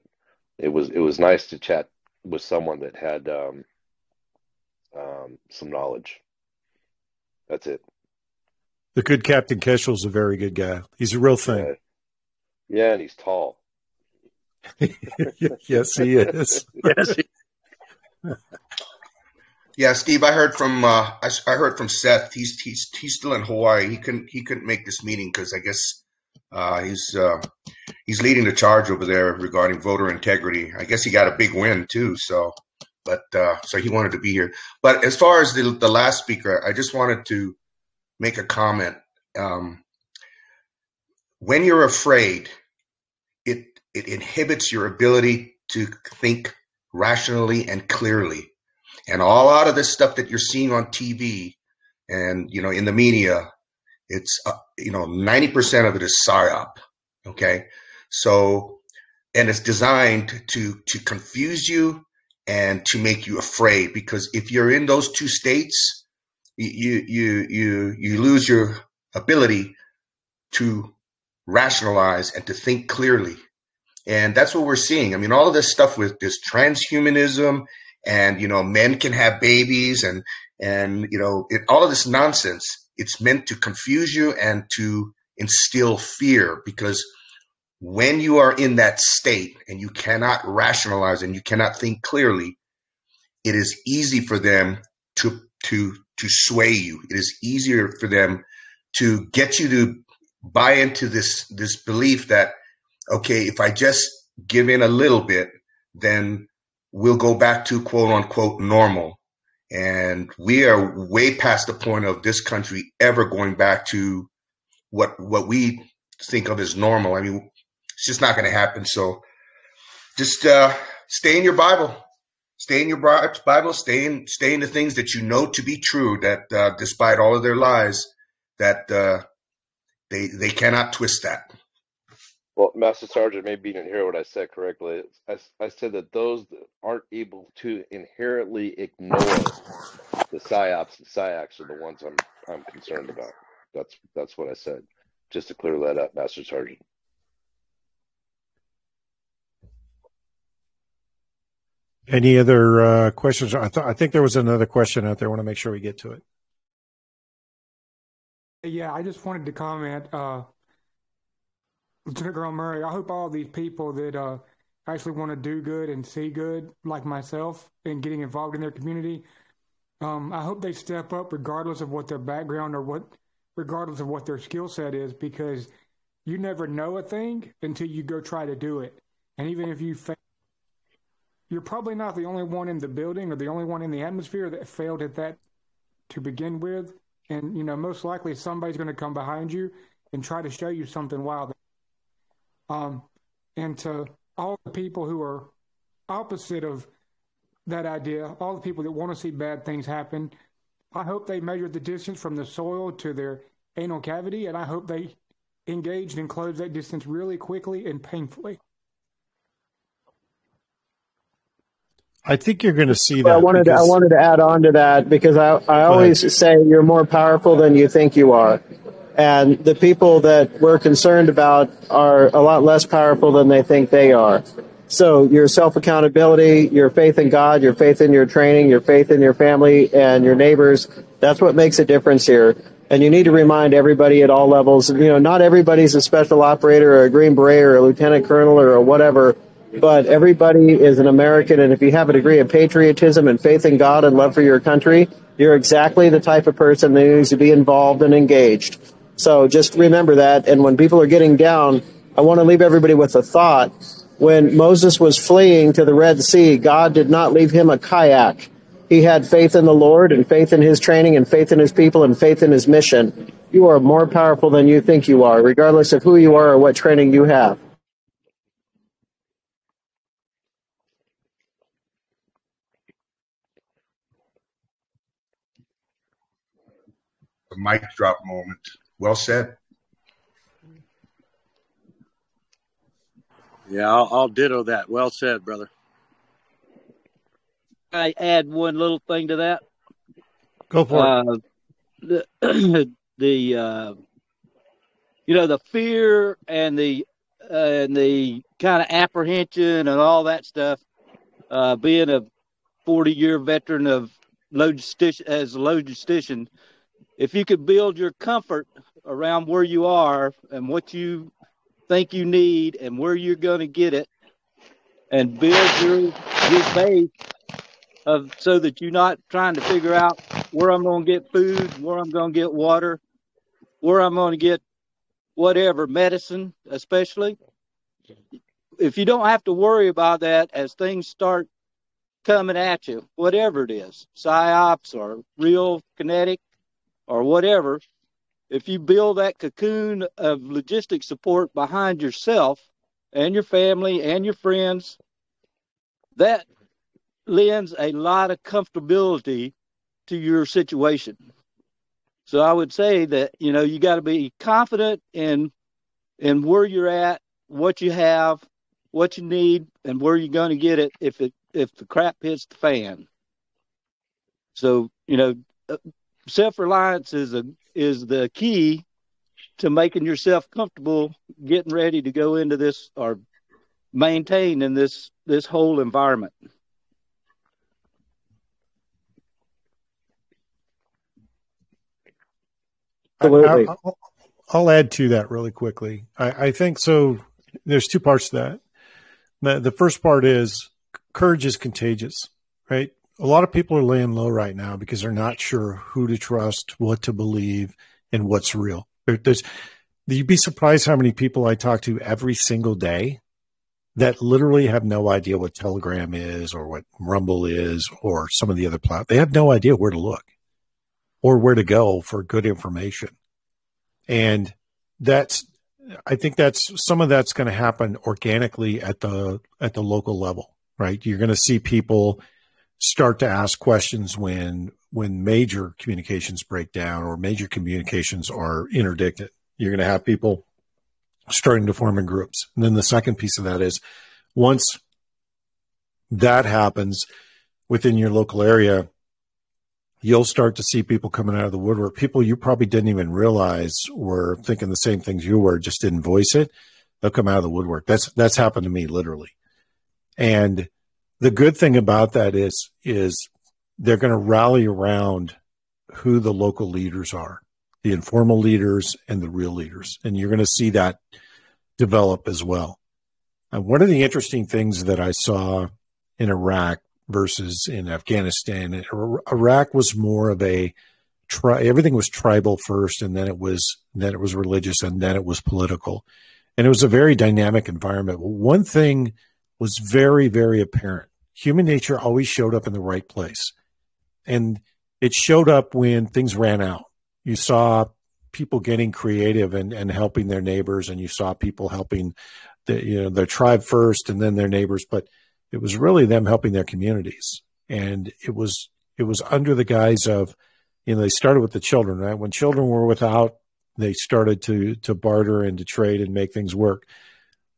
it was it was nice to chat with someone that had um, um, some knowledge. That's it. The good Captain Keshel's a very good guy. He's a real thing. Yeah, yeah and he's tall. yes, he is. yes. He... yeah, Steve. I heard from uh, I, I, heard from Seth. He's he's he's still in Hawaii. He couldn't he couldn't make this meeting because I guess uh, he's uh, he's leading the charge over there regarding voter integrity. I guess he got a big win too. So but uh, so he wanted to be here. But as far as the the last speaker, I just wanted to make a comment. Um, when you're afraid, it it inhibits your ability to think rationally and clearly. And all out of this stuff that you're seeing on TV and you know in the media, it's uh, you know 90% of it is psyop. Okay, so and it's designed to to confuse you and to make you afraid because if you're in those two states you you you you lose your ability to rationalize and to think clearly and that's what we're seeing i mean all of this stuff with this transhumanism and you know men can have babies and and you know it, all of this nonsense it's meant to confuse you and to instill fear because when you are in that state and you cannot rationalize and you cannot think clearly, it is easy for them to to to sway you. It is easier for them to get you to buy into this this belief that okay, if I just give in a little bit, then we'll go back to quote unquote normal. And we are way past the point of this country ever going back to what what we think of as normal. I mean, it's just not going to happen. So just uh, stay in your Bible. Stay in your Bible. Stay in stay in the things that you know to be true. That uh, despite all of their lies, that uh, they they cannot twist that. Well, Master Sergeant, maybe you didn't hear what I said correctly. I, I said that those that aren't able to inherently ignore the psyops and psyacs are the ones I'm I'm concerned about. That's that's what I said. Just to clear that up, Master Sergeant. Any other uh, questions? I, th- I think there was another question out there. I want to make sure we get to it. Yeah, I just wanted to comment, uh, Lieutenant Colonel Murray. I hope all these people that uh, actually want to do good and see good, like myself, and getting involved in their community, um, I hope they step up regardless of what their background or what, regardless of what their skill set is, because you never know a thing until you go try to do it. And even if you fail, you're probably not the only one in the building or the only one in the atmosphere that failed at that to begin with. And, you know, most likely somebody's going to come behind you and try to show you something wild. Um, and to all the people who are opposite of that idea, all the people that want to see bad things happen, I hope they measured the distance from the soil to their anal cavity, and I hope they engaged and closed that distance really quickly and painfully. I think you're going to see that. I wanted because... to, I wanted to add on to that because I I always say you're more powerful than you think you are, and the people that we're concerned about are a lot less powerful than they think they are. So your self accountability, your faith in God, your faith in your training, your faith in your family and your neighbors, that's what makes a difference here. And you need to remind everybody at all levels, you know, not everybody's a special operator or a Green Beret or a lieutenant colonel or whatever but everybody is an American, and if you have a degree of patriotism and faith in God and love for your country, you're exactly the type of person that needs to be involved and engaged. So just remember that. And when people are getting down, I want to leave everybody with a thought. When Moses was fleeing to the Red Sea, God did not leave him a kayak. He had faith in the Lord and faith in his training and faith in his people and faith in his mission. You are more powerful than you think you are, regardless of who you are or what training you have. Mic drop moment. Well said. Yeah, I'll, I'll ditto that. Well said, brother. I add one little thing to that. Go for it. Uh, the the uh, you know the fear and the uh, and the kind of apprehension and all that stuff. Uh, being a forty year veteran of logistician as a logistician, if you could build your comfort around where you are and what you think you need and where you're going to get it, and build your your base of so that you're not trying to figure out where I'm going to get food, where I'm going to get water, where I'm going to get whatever medicine, especially. If you don't have to worry about that as things start coming at you, whatever it is, psyops or real kinetic or whatever, if you build that cocoon of logistic support behind yourself and your family and your friends, that lends a lot of comfortability to your situation. So I would say that you know you got to be confident in in where you're at, what you have, what you need, and where you're going to get it if it if the crap hits the fan. So you know, self reliance is a is the key to making yourself comfortable getting ready to go into this or maintain in this this whole environment. Absolutely. I, will I'll add to that really quickly. I, I, think so. There's two parts to that. The, the first part is courage is contagious, right? A lot of people are laying low right now because they're not sure who to trust, what to believe, and what's real. There, there's, you'd be surprised how many people I talk to every single day that literally have no idea what Telegram is or what Rumble is or some of the other platforms. They have no idea where to look or where to go for good information. And that's I think that's some of that's going to happen organically at the at the local level, right? You're going to see people start to ask questions when when major communications break down or major communications are interdicted. You're going to have people starting to form in groups. And then the second piece of that is once that happens within your local area, you'll start to see people coming out of the woodwork. People you probably didn't even realize were thinking the same things you were, just didn't voice it. They'll come out of the woodwork. That's that's happened to me literally. And the good thing about that is is they're going to rally around who the local leaders are, the informal leaders and the real leaders, and you're going to see that develop as well. And one of the interesting things that I saw in Iraq versus in Afghanistan. Iraq was more of a tri- everything was tribal first, and then it was then it was religious, and then it was political, and it was a very dynamic environment. One thing was very very apparent: human nature always showed up in the right place, and it showed up when things ran out. You saw people getting creative and, and helping their neighbors, and you saw people helping the, you know their tribe first, and then their neighbors, but it was really them helping their communities, and it was it was under the guise of, you know, they started with the children, right? When children were without, they started to to barter and to trade and make things work.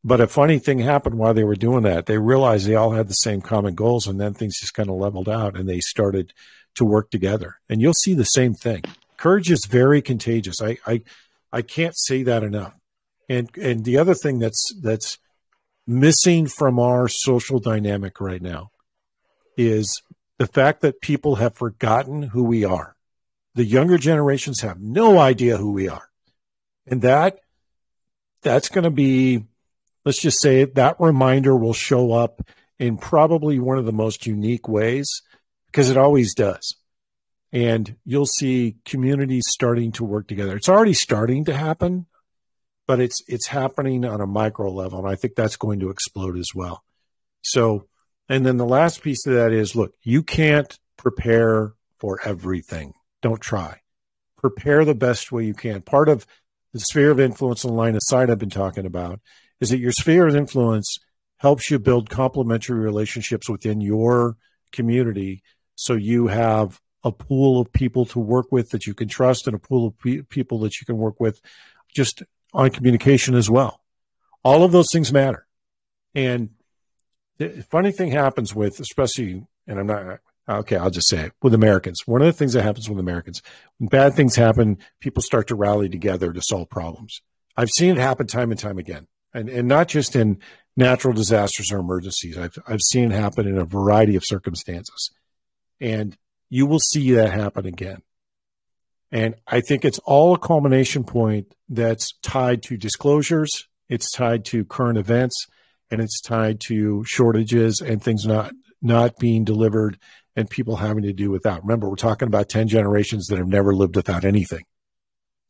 But a funny thing happened while they were doing that. They realized they all had the same common goals, and then things just kind of leveled out, and they started to work together. And you'll see the same thing. Courage is very contagious. I I, I can't say that enough. And and the other thing that's that's missing from our social dynamic right now is the fact that people have forgotten who we are. The younger generations have no idea who we are. And that that's going to be let's just say that reminder will show up in probably one of the most unique ways because it always does. And you'll see communities starting to work together. It's already starting to happen but it's it's happening on a micro level, and I think that's going to explode as well. So, and then the last piece of that is, look, you can't prepare for everything. Don't try. Prepare the best way you can. Part of the sphere of influence and line of sight I've been talking about is that your sphere of influence helps you build complementary relationships within your community so you have a pool of people to work with that you can trust and a pool of pe- people that you can work with just on communication as well. All of those things matter. And the funny thing happens with, especially, and I'm not, okay, I'll just say it, with Americans. One of the things that happens with Americans, when bad things happen, people start to rally together to solve problems. I've seen it happen time and time again. And, and not just in natural disasters or emergencies. I've, I've seen it happen in a variety of circumstances. And you will see that happen again. And I think it's all a culmination point that's tied to disclosures, it's tied to current events, and it's tied to shortages and things not not being delivered and people having to do without. Remember, we're talking about 10 generations that have never lived without anything.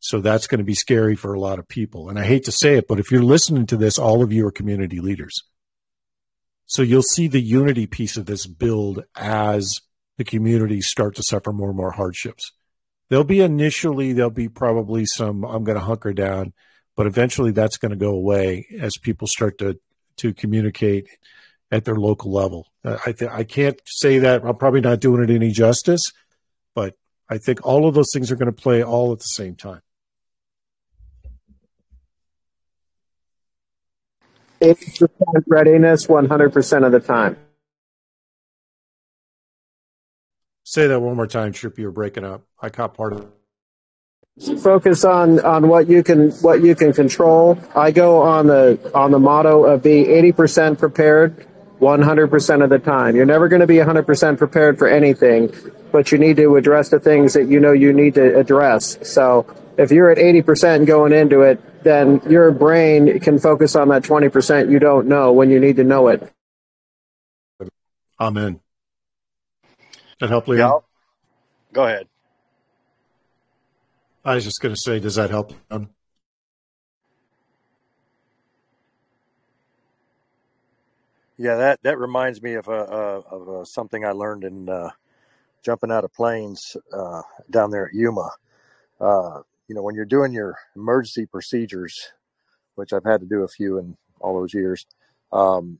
So that's going to be scary for a lot of people. And I hate to say it, but if you're listening to this, all of you are community leaders. So you'll see the unity piece of this build as the communities start to suffer more and more hardships. There'll be initially, there'll be probably some, I'm going to hunker down, but eventually that's going to go away as people start to, to communicate at their local level. Uh, I, th- I can't say that. I'm probably not doing it any justice, but I think all of those things are going to play all at the same time. 80% readiness 100% of the time. Say that one more time, Trip. You're breaking up. I caught part of it. Focus on on what you can what you can control. I go on the on the motto of be 80% prepared 100% of the time. You're never going to be 100% prepared for anything, but you need to address the things that you know you need to address. So if you're at 80% going into it, then your brain can focus on that 20% you don't know when you need to know it. Amen. That help, Leon? Yeah. Go ahead. I was just going to say, does that help? Leon? Yeah, that that reminds me of uh, uh, of uh, something I learned in uh, jumping out of planes uh, down there at Yuma. You know, when you're doing your emergency procedures, which I've had to do a few in all those years, um,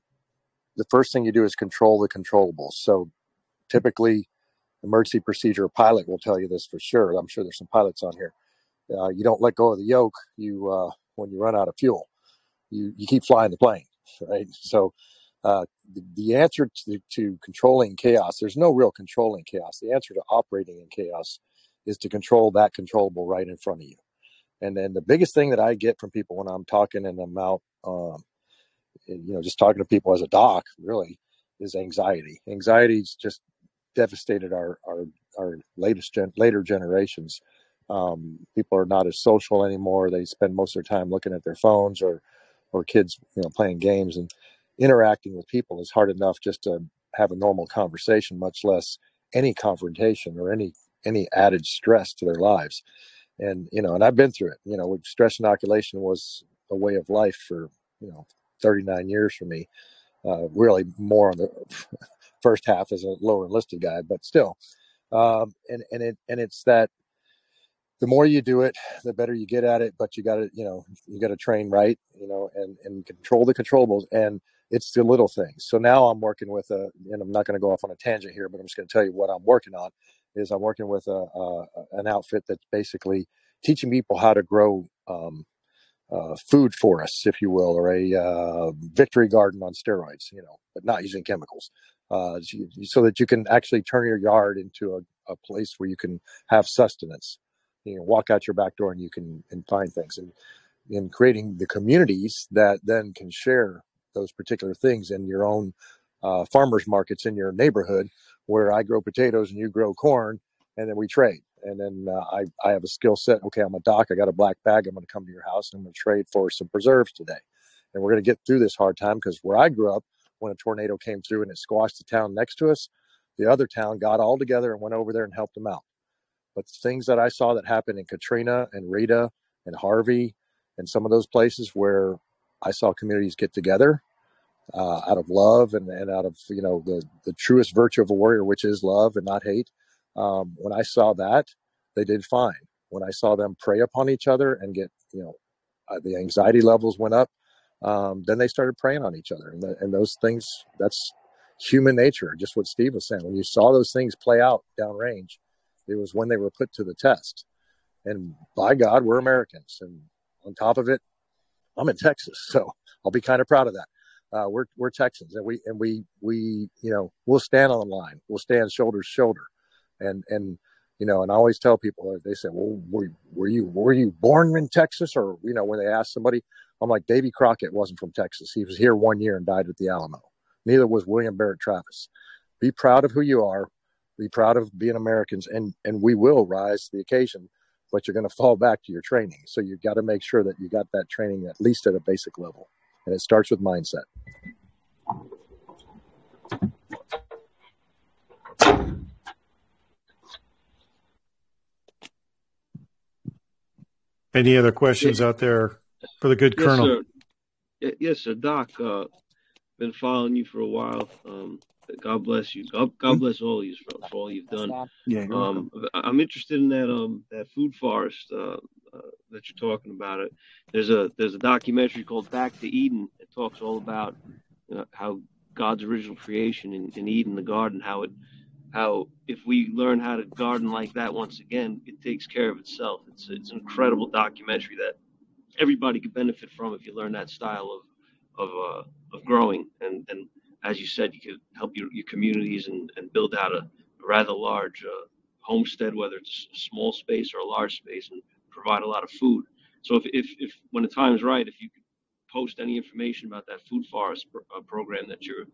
the first thing you do is control the controllables. So typically, emergency procedure pilot will tell you this for sure. I'm sure there's some pilots on here. Uh, you don't let go of the yoke. You uh, when you run out of fuel, you you keep flying the plane, right? So uh, the, the answer to, to controlling chaos, there's no real controlling chaos. The answer to operating in chaos is to control that controllable right in front of you. And then the biggest thing that I get from people when I'm talking and I'm out, um, you know, just talking to people as a doc, really, is anxiety. Anxiety's just devastated our our our latest gen, later generations. Um, people are not as social anymore. They spend most of their time looking at their phones or or kids, you know, playing games and interacting with people is hard enough just to have a normal conversation, much less any confrontation or any any added stress to their lives. And you know, and I've been through it. You know, stress inoculation was a way of life for you know 39 years for me. Uh, really more on the first half as a lower enlisted guy, but still. Um, and and it and it's that the more you do it, the better you get at it. But you got to you know you got to train right, you know, and and control the controllables. And it's the little things. So now I'm working with a, and I'm not going to go off on a tangent here, but I'm just going to tell you what I'm working on. Is I'm working with a, a an outfit that's basically teaching people how to grow um, uh, food if you will, or a uh, victory garden on steroids, you know, but not using chemicals, uh, so that you can actually turn your yard into a, a place where you can have sustenance. You know, walk out your back door and you can and find things, and in creating the communities that then can share those particular things in your own uh, farmers markets in your neighborhood where I grow potatoes and you grow corn and then we trade. And then uh, I, I have a skill set. Okay, I'm a doc. I got a black bag. I'm going to come to your house and I'm going to trade for some preserves today. And we're going to get through this hard time because where I grew up, when a tornado came through and it squashed the town next to us, the other town got all together and went over there and helped them out. But things that I saw that happened in Katrina and Rita and Harvey and some of those places where I saw communities get together uh, out of love and, and out of you know the the truest virtue of a warrior, which is love and not hate. Um, when I saw that, they did fine. When I saw them prey upon each other and get you know uh, the anxiety levels went up, um, then they started preying on each other, and, the, and those things that's human nature. Just what Steve was saying. When you saw those things play out downrange, it was when they were put to the test. And by God, we're Americans, and on top of it, I'm in Texas, so I'll be kind of proud of that. Uh, we're we're Texans, and we and we we you know we'll stand on the line. We'll stand shoulder to shoulder, and and you know, and I always tell people they say, "Well, were, were you were you born in Texas?" Or you know, when they ask somebody, I'm like, Davy Crockett wasn't from Texas. He was here one year and died at the Alamo. Neither was William Barrett Travis. Be proud of who you are. Be proud of being Americans, and and we will rise to the occasion. But you're going to fall back to your training. So you've got to make sure that you got that training at least at a basic level, and it starts with mindset. Any other questions out there for the good Yes, colonel? sir. Yes, sir. Doc, uh, been following you for a while. Um, God bless you. God, God bless all of you for, for all you've done. Yeah, Um, I- I'm interested in that um that food forest uh, uh, that you're talking about. It there's a there's a documentary called Back to Eden. It talks all about you know, how God's original creation in, in Eden, the garden, how it how if we learn how to garden like that once again, it takes care of itself. It's it's an incredible documentary that everybody could benefit from if you learn that style of of uh, of growing. And and as you said, you could help your, your communities and, and build out a, a rather large uh, homestead, whether it's a small space or a large space, and provide a lot of food. So if if, if when the time is right, if you could post any information about that food forest pro- uh, program that you're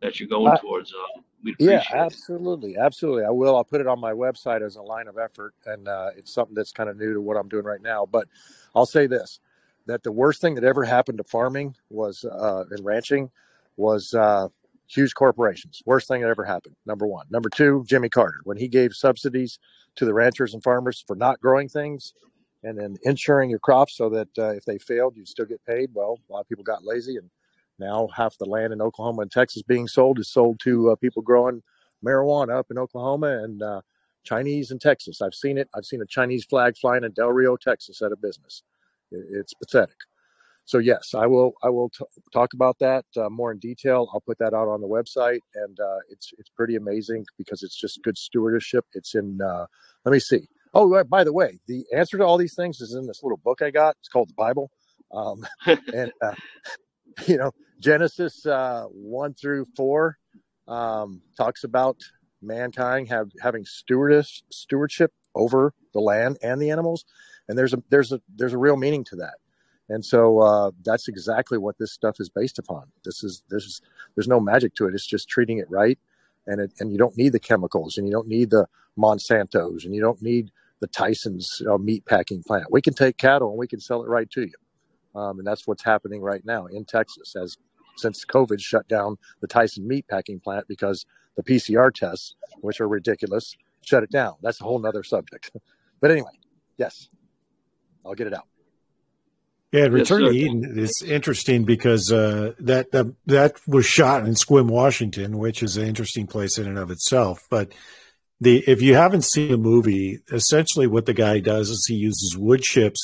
that you're going Uh, towards, uh, we'd Yeah, appreciate it. absolutely, absolutely. I will. I'll put it on my website as a line of effort, and uh, it's something that's kind of new to what I'm doing right now. But I'll say this: that the worst thing that ever happened to farming was uh, and ranching was uh, huge corporations. Worst thing that ever happened. Number one. Number two, Jimmy Carter when he gave subsidies to the ranchers and farmers for not growing things and then insuring your crops so that uh, if they failed, you'd still get paid. Well, a lot of people got lazy, and now half the land in Oklahoma and Texas being sold is sold to uh, people growing marijuana up in Oklahoma and uh, Chinese in Texas. I've seen it. I've seen a Chinese flag flying in Del Rio, Texas, at a business. It's pathetic. So yes, I will. I will t- talk about that uh, more in detail. I'll put that out on the website, and uh, it's it's pretty amazing because it's just good stewardship. It's in. Uh, let me see. Oh, by the way, the answer to all these things is in this little book I got. It's called the Bible, um, and uh, you know Genesis uh, one through four um, talks about mankind have having stewardess stewardship over the land and the animals, and there's a there's a there's a real meaning to that. And so uh, that's exactly what this stuff is based upon. This is there's there's no magic to it. It's just treating it right, and it and you don't need the chemicals, and you don't need the Monsantos, and you don't need the Tyson's uh, meat packing plant. We can take cattle and we can sell it right to you, um, and that's what's happening right now in Texas as since COVID shut down the Tyson meat packing plant because the PCR tests, which are ridiculous, shut it down. That's a whole nother subject. but anyway, yes, I'll get it out. Yeah, Yes, Return sir. to Eden is interesting because uh, that, that that was shot in Sequim, Washington, which is an interesting place in and of itself. But the if you haven't seen the movie, essentially what the guy does is he uses wood chips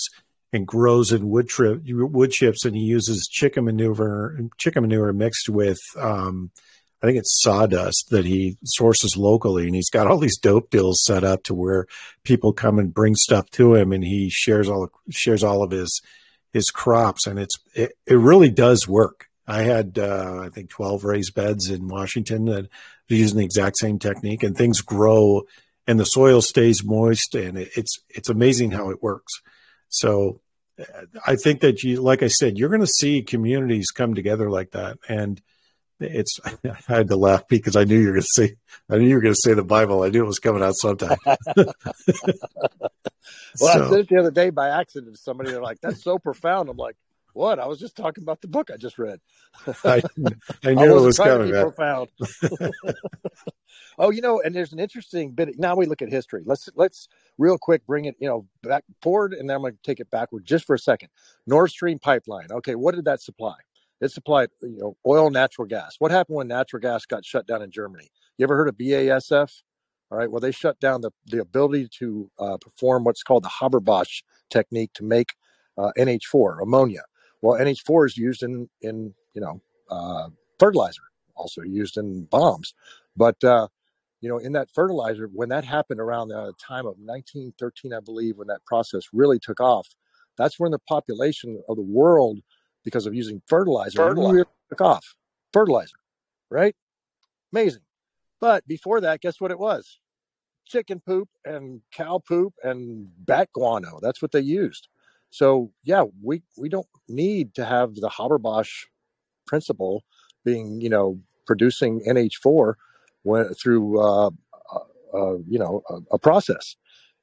and grows in wood trip wood chips, and he uses chicken manure chicken manure mixed with um, I think it's sawdust that he sources locally, and he's got all these dope deals set up to where people come and bring stuff to him, and he shares all shares all of his his crops, and it's it, it really does work. I had uh, I think twelve raised beds in Washington that are using the exact same technique, and things grow, and the soil stays moist, and it, it's it's amazing how it works. So uh, I think that you, like I said, you're going to see communities come together like that, and it's I had to laugh because I knew you were going to say I knew you were going to say the Bible. I knew it was coming out sometime. Well, I said it the other day by accident to somebody. They're like, "That's so profound." I'm like, "What?" I was just talking about the book I just read. I, I I knew it wasn't was to coming, be profound. oh, you know, and there's an interesting bit. Now we look at history. Let's let's real quick bring it, you know, back forward, and then I'm going to take it backward just for a second. Nord Stream pipeline. Okay, what did that supply? It supplied you know oil, natural gas. What happened when natural gas got shut down in Germany? You ever heard of BASF? All right. Well, they shut down the, the ability to uh, perform what's called the Haber-Bosch technique to make uh, NH4 ammonia. Well, NH4 is used in in you know uh, fertilizer, also used in bombs. But uh, you know, in that fertilizer, when that happened around the time of 1913, I believe, when that process really took off, that's when the population of the world, because of using fertilizer, fertilizer. really took off. Fertilizer, right? Amazing. But before that, guess what it was? Chicken poop and cow poop and bat guano. That's what they used. So yeah, we we don't need to have the Haber-Bosch principle being, you know, producing NH4 when, through uh, uh, uh, you know a, a process.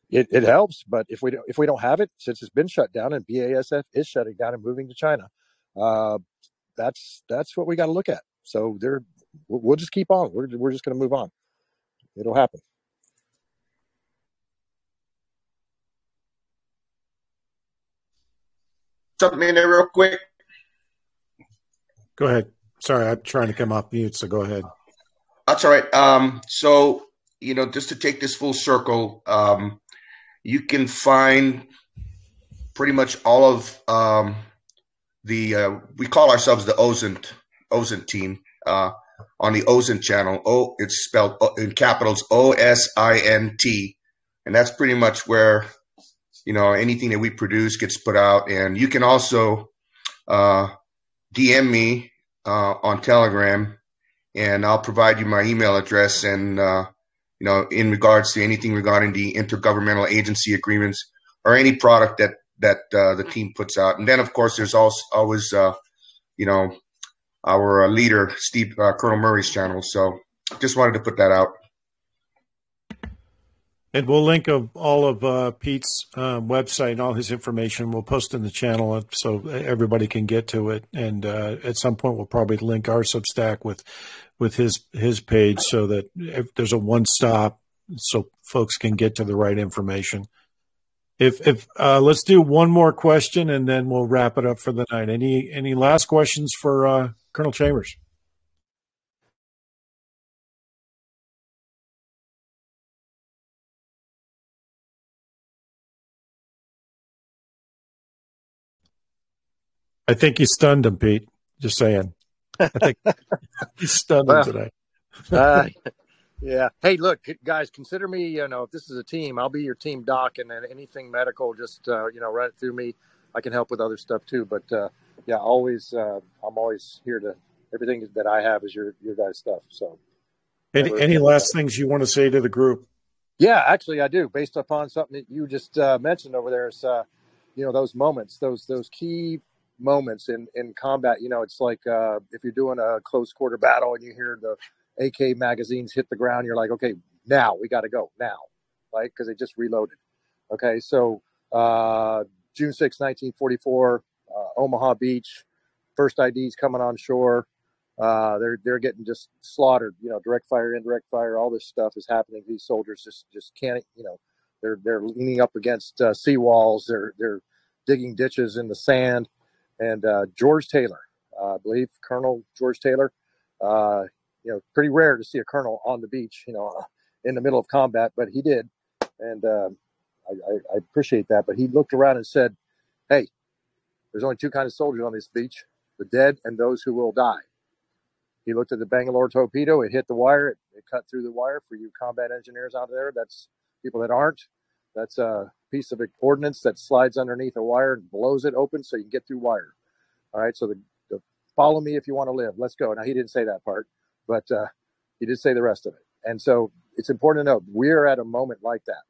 It, it, helps, but if we don't, if we don't have it, since it's been shut down and BASF is shutting down and moving to China, uh, that's that's what we got to look at. So there, we'll just keep on. We're we're just going to move on. It'll happen. Jump in there real quick. Go ahead. Sorry, I'm trying to come off mute, so go ahead. That's all right. Um, so you know, just to take this full circle, um, you can find pretty much all of um, the uh, we call ourselves the OSINT OSINT team uh, on the OSINT channel. Oh, it's spelled in capitals O S I N T, and that's pretty much where you know anything that we produce gets put out. And you can also uh, DM me uh, on Telegram and I'll provide you my email address and uh, you know in regards to anything regarding the intergovernmental agency agreements or any product that that uh, the team puts out. And then of course there's also always uh, you know our uh, leader Steve Colonel Murray's channel. So just wanted to put that out. And we'll link of all of uh, Pete's uh, website and all his information. We'll post in the channel so everybody can get to it. And uh, at some point, we'll probably link our Substack with with his his page so that if there's a one stop, so folks can get to the right information. If if uh, let's do one more question and then we'll wrap it up for the night. Any any last questions for uh, Colonel Chambers? I think you stunned him, Pete. Just saying. I think he's stunned well, him today. uh, yeah. Hey, look, guys, consider me. You know, if this is a team, I'll be your team doc, and then anything medical, just uh, you know, run it through me. I can help with other stuff too. But uh, yeah, always, uh, I'm always here to. Everything that I have is your your guys' stuff. So, any any last that. things you want to say to the group? Yeah, actually, I do. Based upon something that you just uh, mentioned over there, is uh, you know those moments, those those key moments in in combat. You know, it's like uh, if you're doing a close quarter battle and you hear the AK magazines hit the ground, you're like, okay, now we got to go now, right? Because they just reloaded. Okay, so uh, June 6, 1944, uh, Omaha Beach, first IDs coming on shore. Uh, they're they're getting just slaughtered. You know, direct fire, indirect fire, all this stuff is happening. These soldiers just just can't. You know, they're they're leaning up against uh, seawalls. They're they're digging ditches in the sand and uh, George Taylor, uh, I believe Colonel George Taylor. Uh, you know, pretty rare to see a colonel on the beach, you know, in the middle of combat, but he did, and um, I, I, I, appreciate that. But he looked around and said, "Hey, there's only two kinds of soldiers on this beach: the dead and those who will die." He looked at the Bangalore torpedo. It hit the wire. It, it cut through the wire for you combat engineers out there. That's people that aren't. That's a piece of ordnance that slides underneath a wire and blows it open so you can get through wire. All right. So the, the follow me if you want to live. Let's go. Now he didn't say that part, but uh, he did say the rest of it. And so it's important to know we're at a moment like that,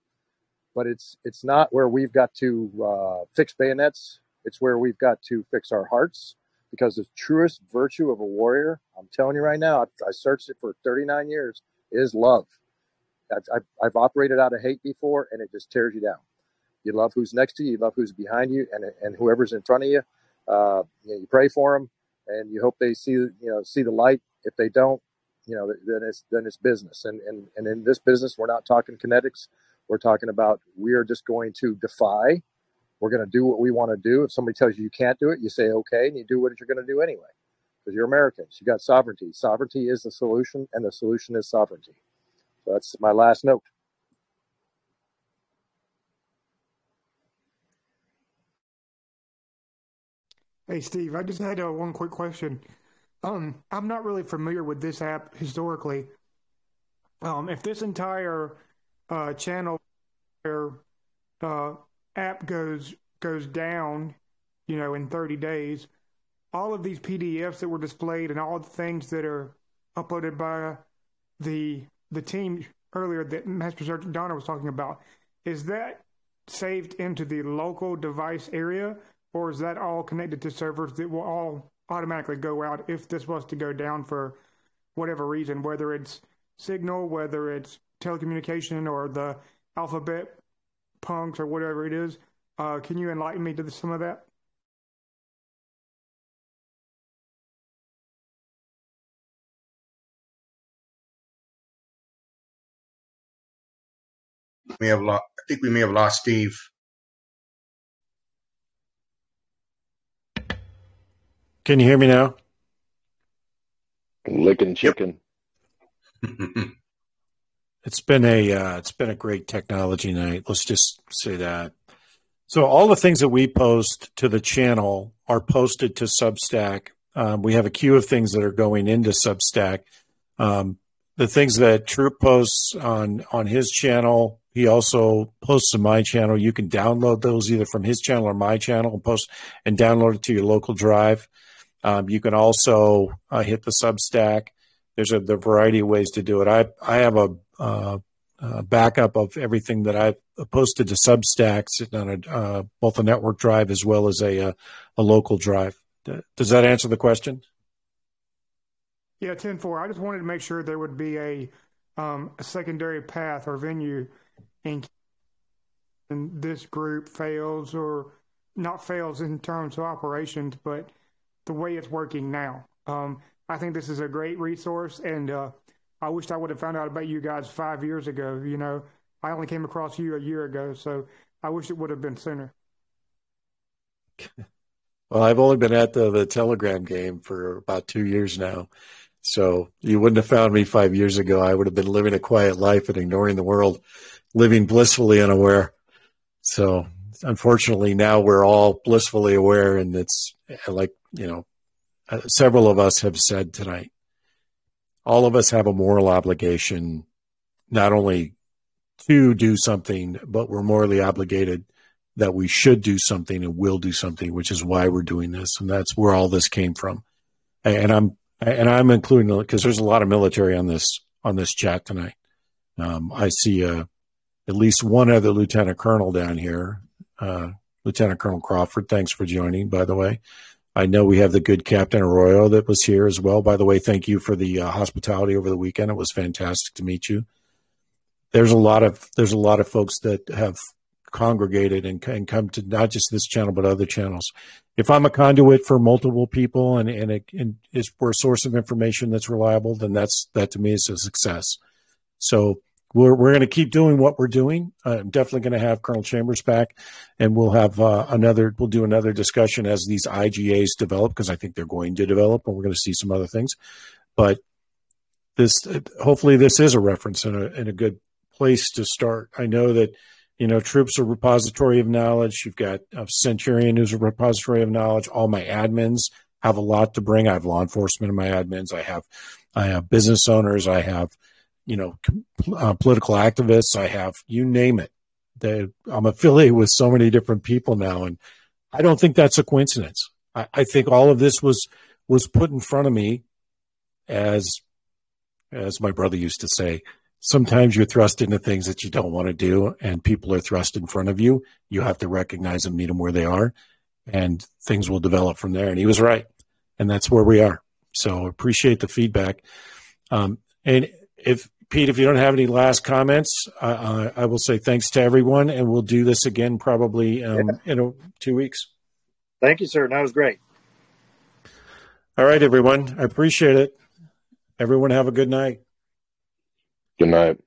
but it's it's not where we've got to uh, fix bayonets. It's where we've got to fix our hearts because the truest virtue of a warrior, I'm telling you right now, I, I searched it for 39 years, is love. I've, I've, operated out of hate before, and it just tears you down. You love who's next to you, you love who's behind you, and and whoever's in front of you. Uh, you, know, you pray for them, and you hope they see you know see the light. If they don't, you know, then it's then it's business. And and and in this business, we're not talking kinetics. We're talking about we are just going to defy. We're going to do what we want to do. If somebody tells you you can't do it, you say okay, and you do what you're going to do anyway. because you're Americans. You got sovereignty. Sovereignty is the solution, and the solution is sovereignty. That's my last note. Hey, Steve, I just had uh, one quick question. Um, I'm not really familiar with this app historically. Um, if this entire uh, channel uh, app goes goes down, you know, in 30 days, all of these PDFs that were displayed and all the things that are uploaded by the the team earlier that Master Sergeant Donner was talking about, is that saved into the local device area, or is that all connected to servers that will all automatically go out if this was to go down for whatever reason, whether it's signal, whether it's telecommunication, or the alphabet punks or whatever it is? Uh, can you enlighten me to some of that? We have lost. I think we may have lost Steve. Can you hear me now? Licking chicken. It's been a uh, it's been a great technology night. Let's just say that. So all the things that we post to the channel are posted to Substack. Um, we have a queue of things that are going into Substack. Um, the things that Troop posts on on his channel, he also posts to my channel. You can download those either from his channel or my channel and post and download it to your local drive. Um, you can also uh, hit the Substack. There's a the variety of ways to do it. I I have a, uh, a backup of everything that I've posted to Substack, sitting on a uh, both a network drive as well as a a, a local drive. Does that answer the question? Yeah, ten four. I just wanted to make sure there would be a, um, a secondary path or venue in and this group fails or not fails in terms of operations, but the way it's working now. Um, I think this is a great resource, and uh, I wish I would have found out about you guys five years ago. You know, I only came across you a year ago, so I wish it would have been sooner. Well, I've only been at the, the Telegram game for about two years now. So you wouldn't have found me five years ago. I would have been living a quiet life and ignoring the world, living blissfully unaware. So unfortunately, now we're all blissfully aware, and it's like you know, uh, several of us have said tonight. All of us have a moral obligation, not only to do something, but we're morally obligated that we should do something and will do something, which is why we're doing this, and that's where all this came from. And I'm and I'm including because there's a lot of military on this on this chat tonight. Um, I see uh, at least one other lieutenant colonel down here, uh, Lieutenant Colonel Crawford. Thanks for joining, by the way. I know we have the good Captain Arroyo that was here as well. By the way, thank you for the uh, hospitality over the weekend. It was fantastic to meet you. There's a lot of there's a lot of folks that have congregated and, and come to not just this channel but other channels. If I'm a conduit for multiple people and and, it, and is for a source of information that's reliable, then that's that to me is a success. So we're we're going to keep doing what we're doing. I'm definitely going to have Colonel Chambers back, and we'll have uh, another. We'll do another discussion as these IGAs develop because I think they're going to develop, and we're going to see some other things. But this, hopefully, this is a reference and a, and a good place to start. I know that you know, Troops are repository of knowledge. You've got uh, Centurion, who's a repository of knowledge. All my admins have a lot to bring. I have law enforcement in my admins. I have, I have business owners. I have, you know, uh, political activists. I have you name it. They, I'm affiliated with so many different people now, and I don't think that's a coincidence. I, I think all of this was was put in front of me as, as my brother used to say, sometimes you're thrust into things that you don't want to do and people are thrust in front of you you have to recognize and meet them where they are and things will develop from there. And he was right. And that's where we are. So appreciate the feedback. Um, and if pete if you don't have any last comments uh, i will say thanks to everyone and we'll do this again probably um, yeah. in a, two weeks. Thank you sir. That was great. All right everyone. I appreciate it. Everyone have a good night Good night.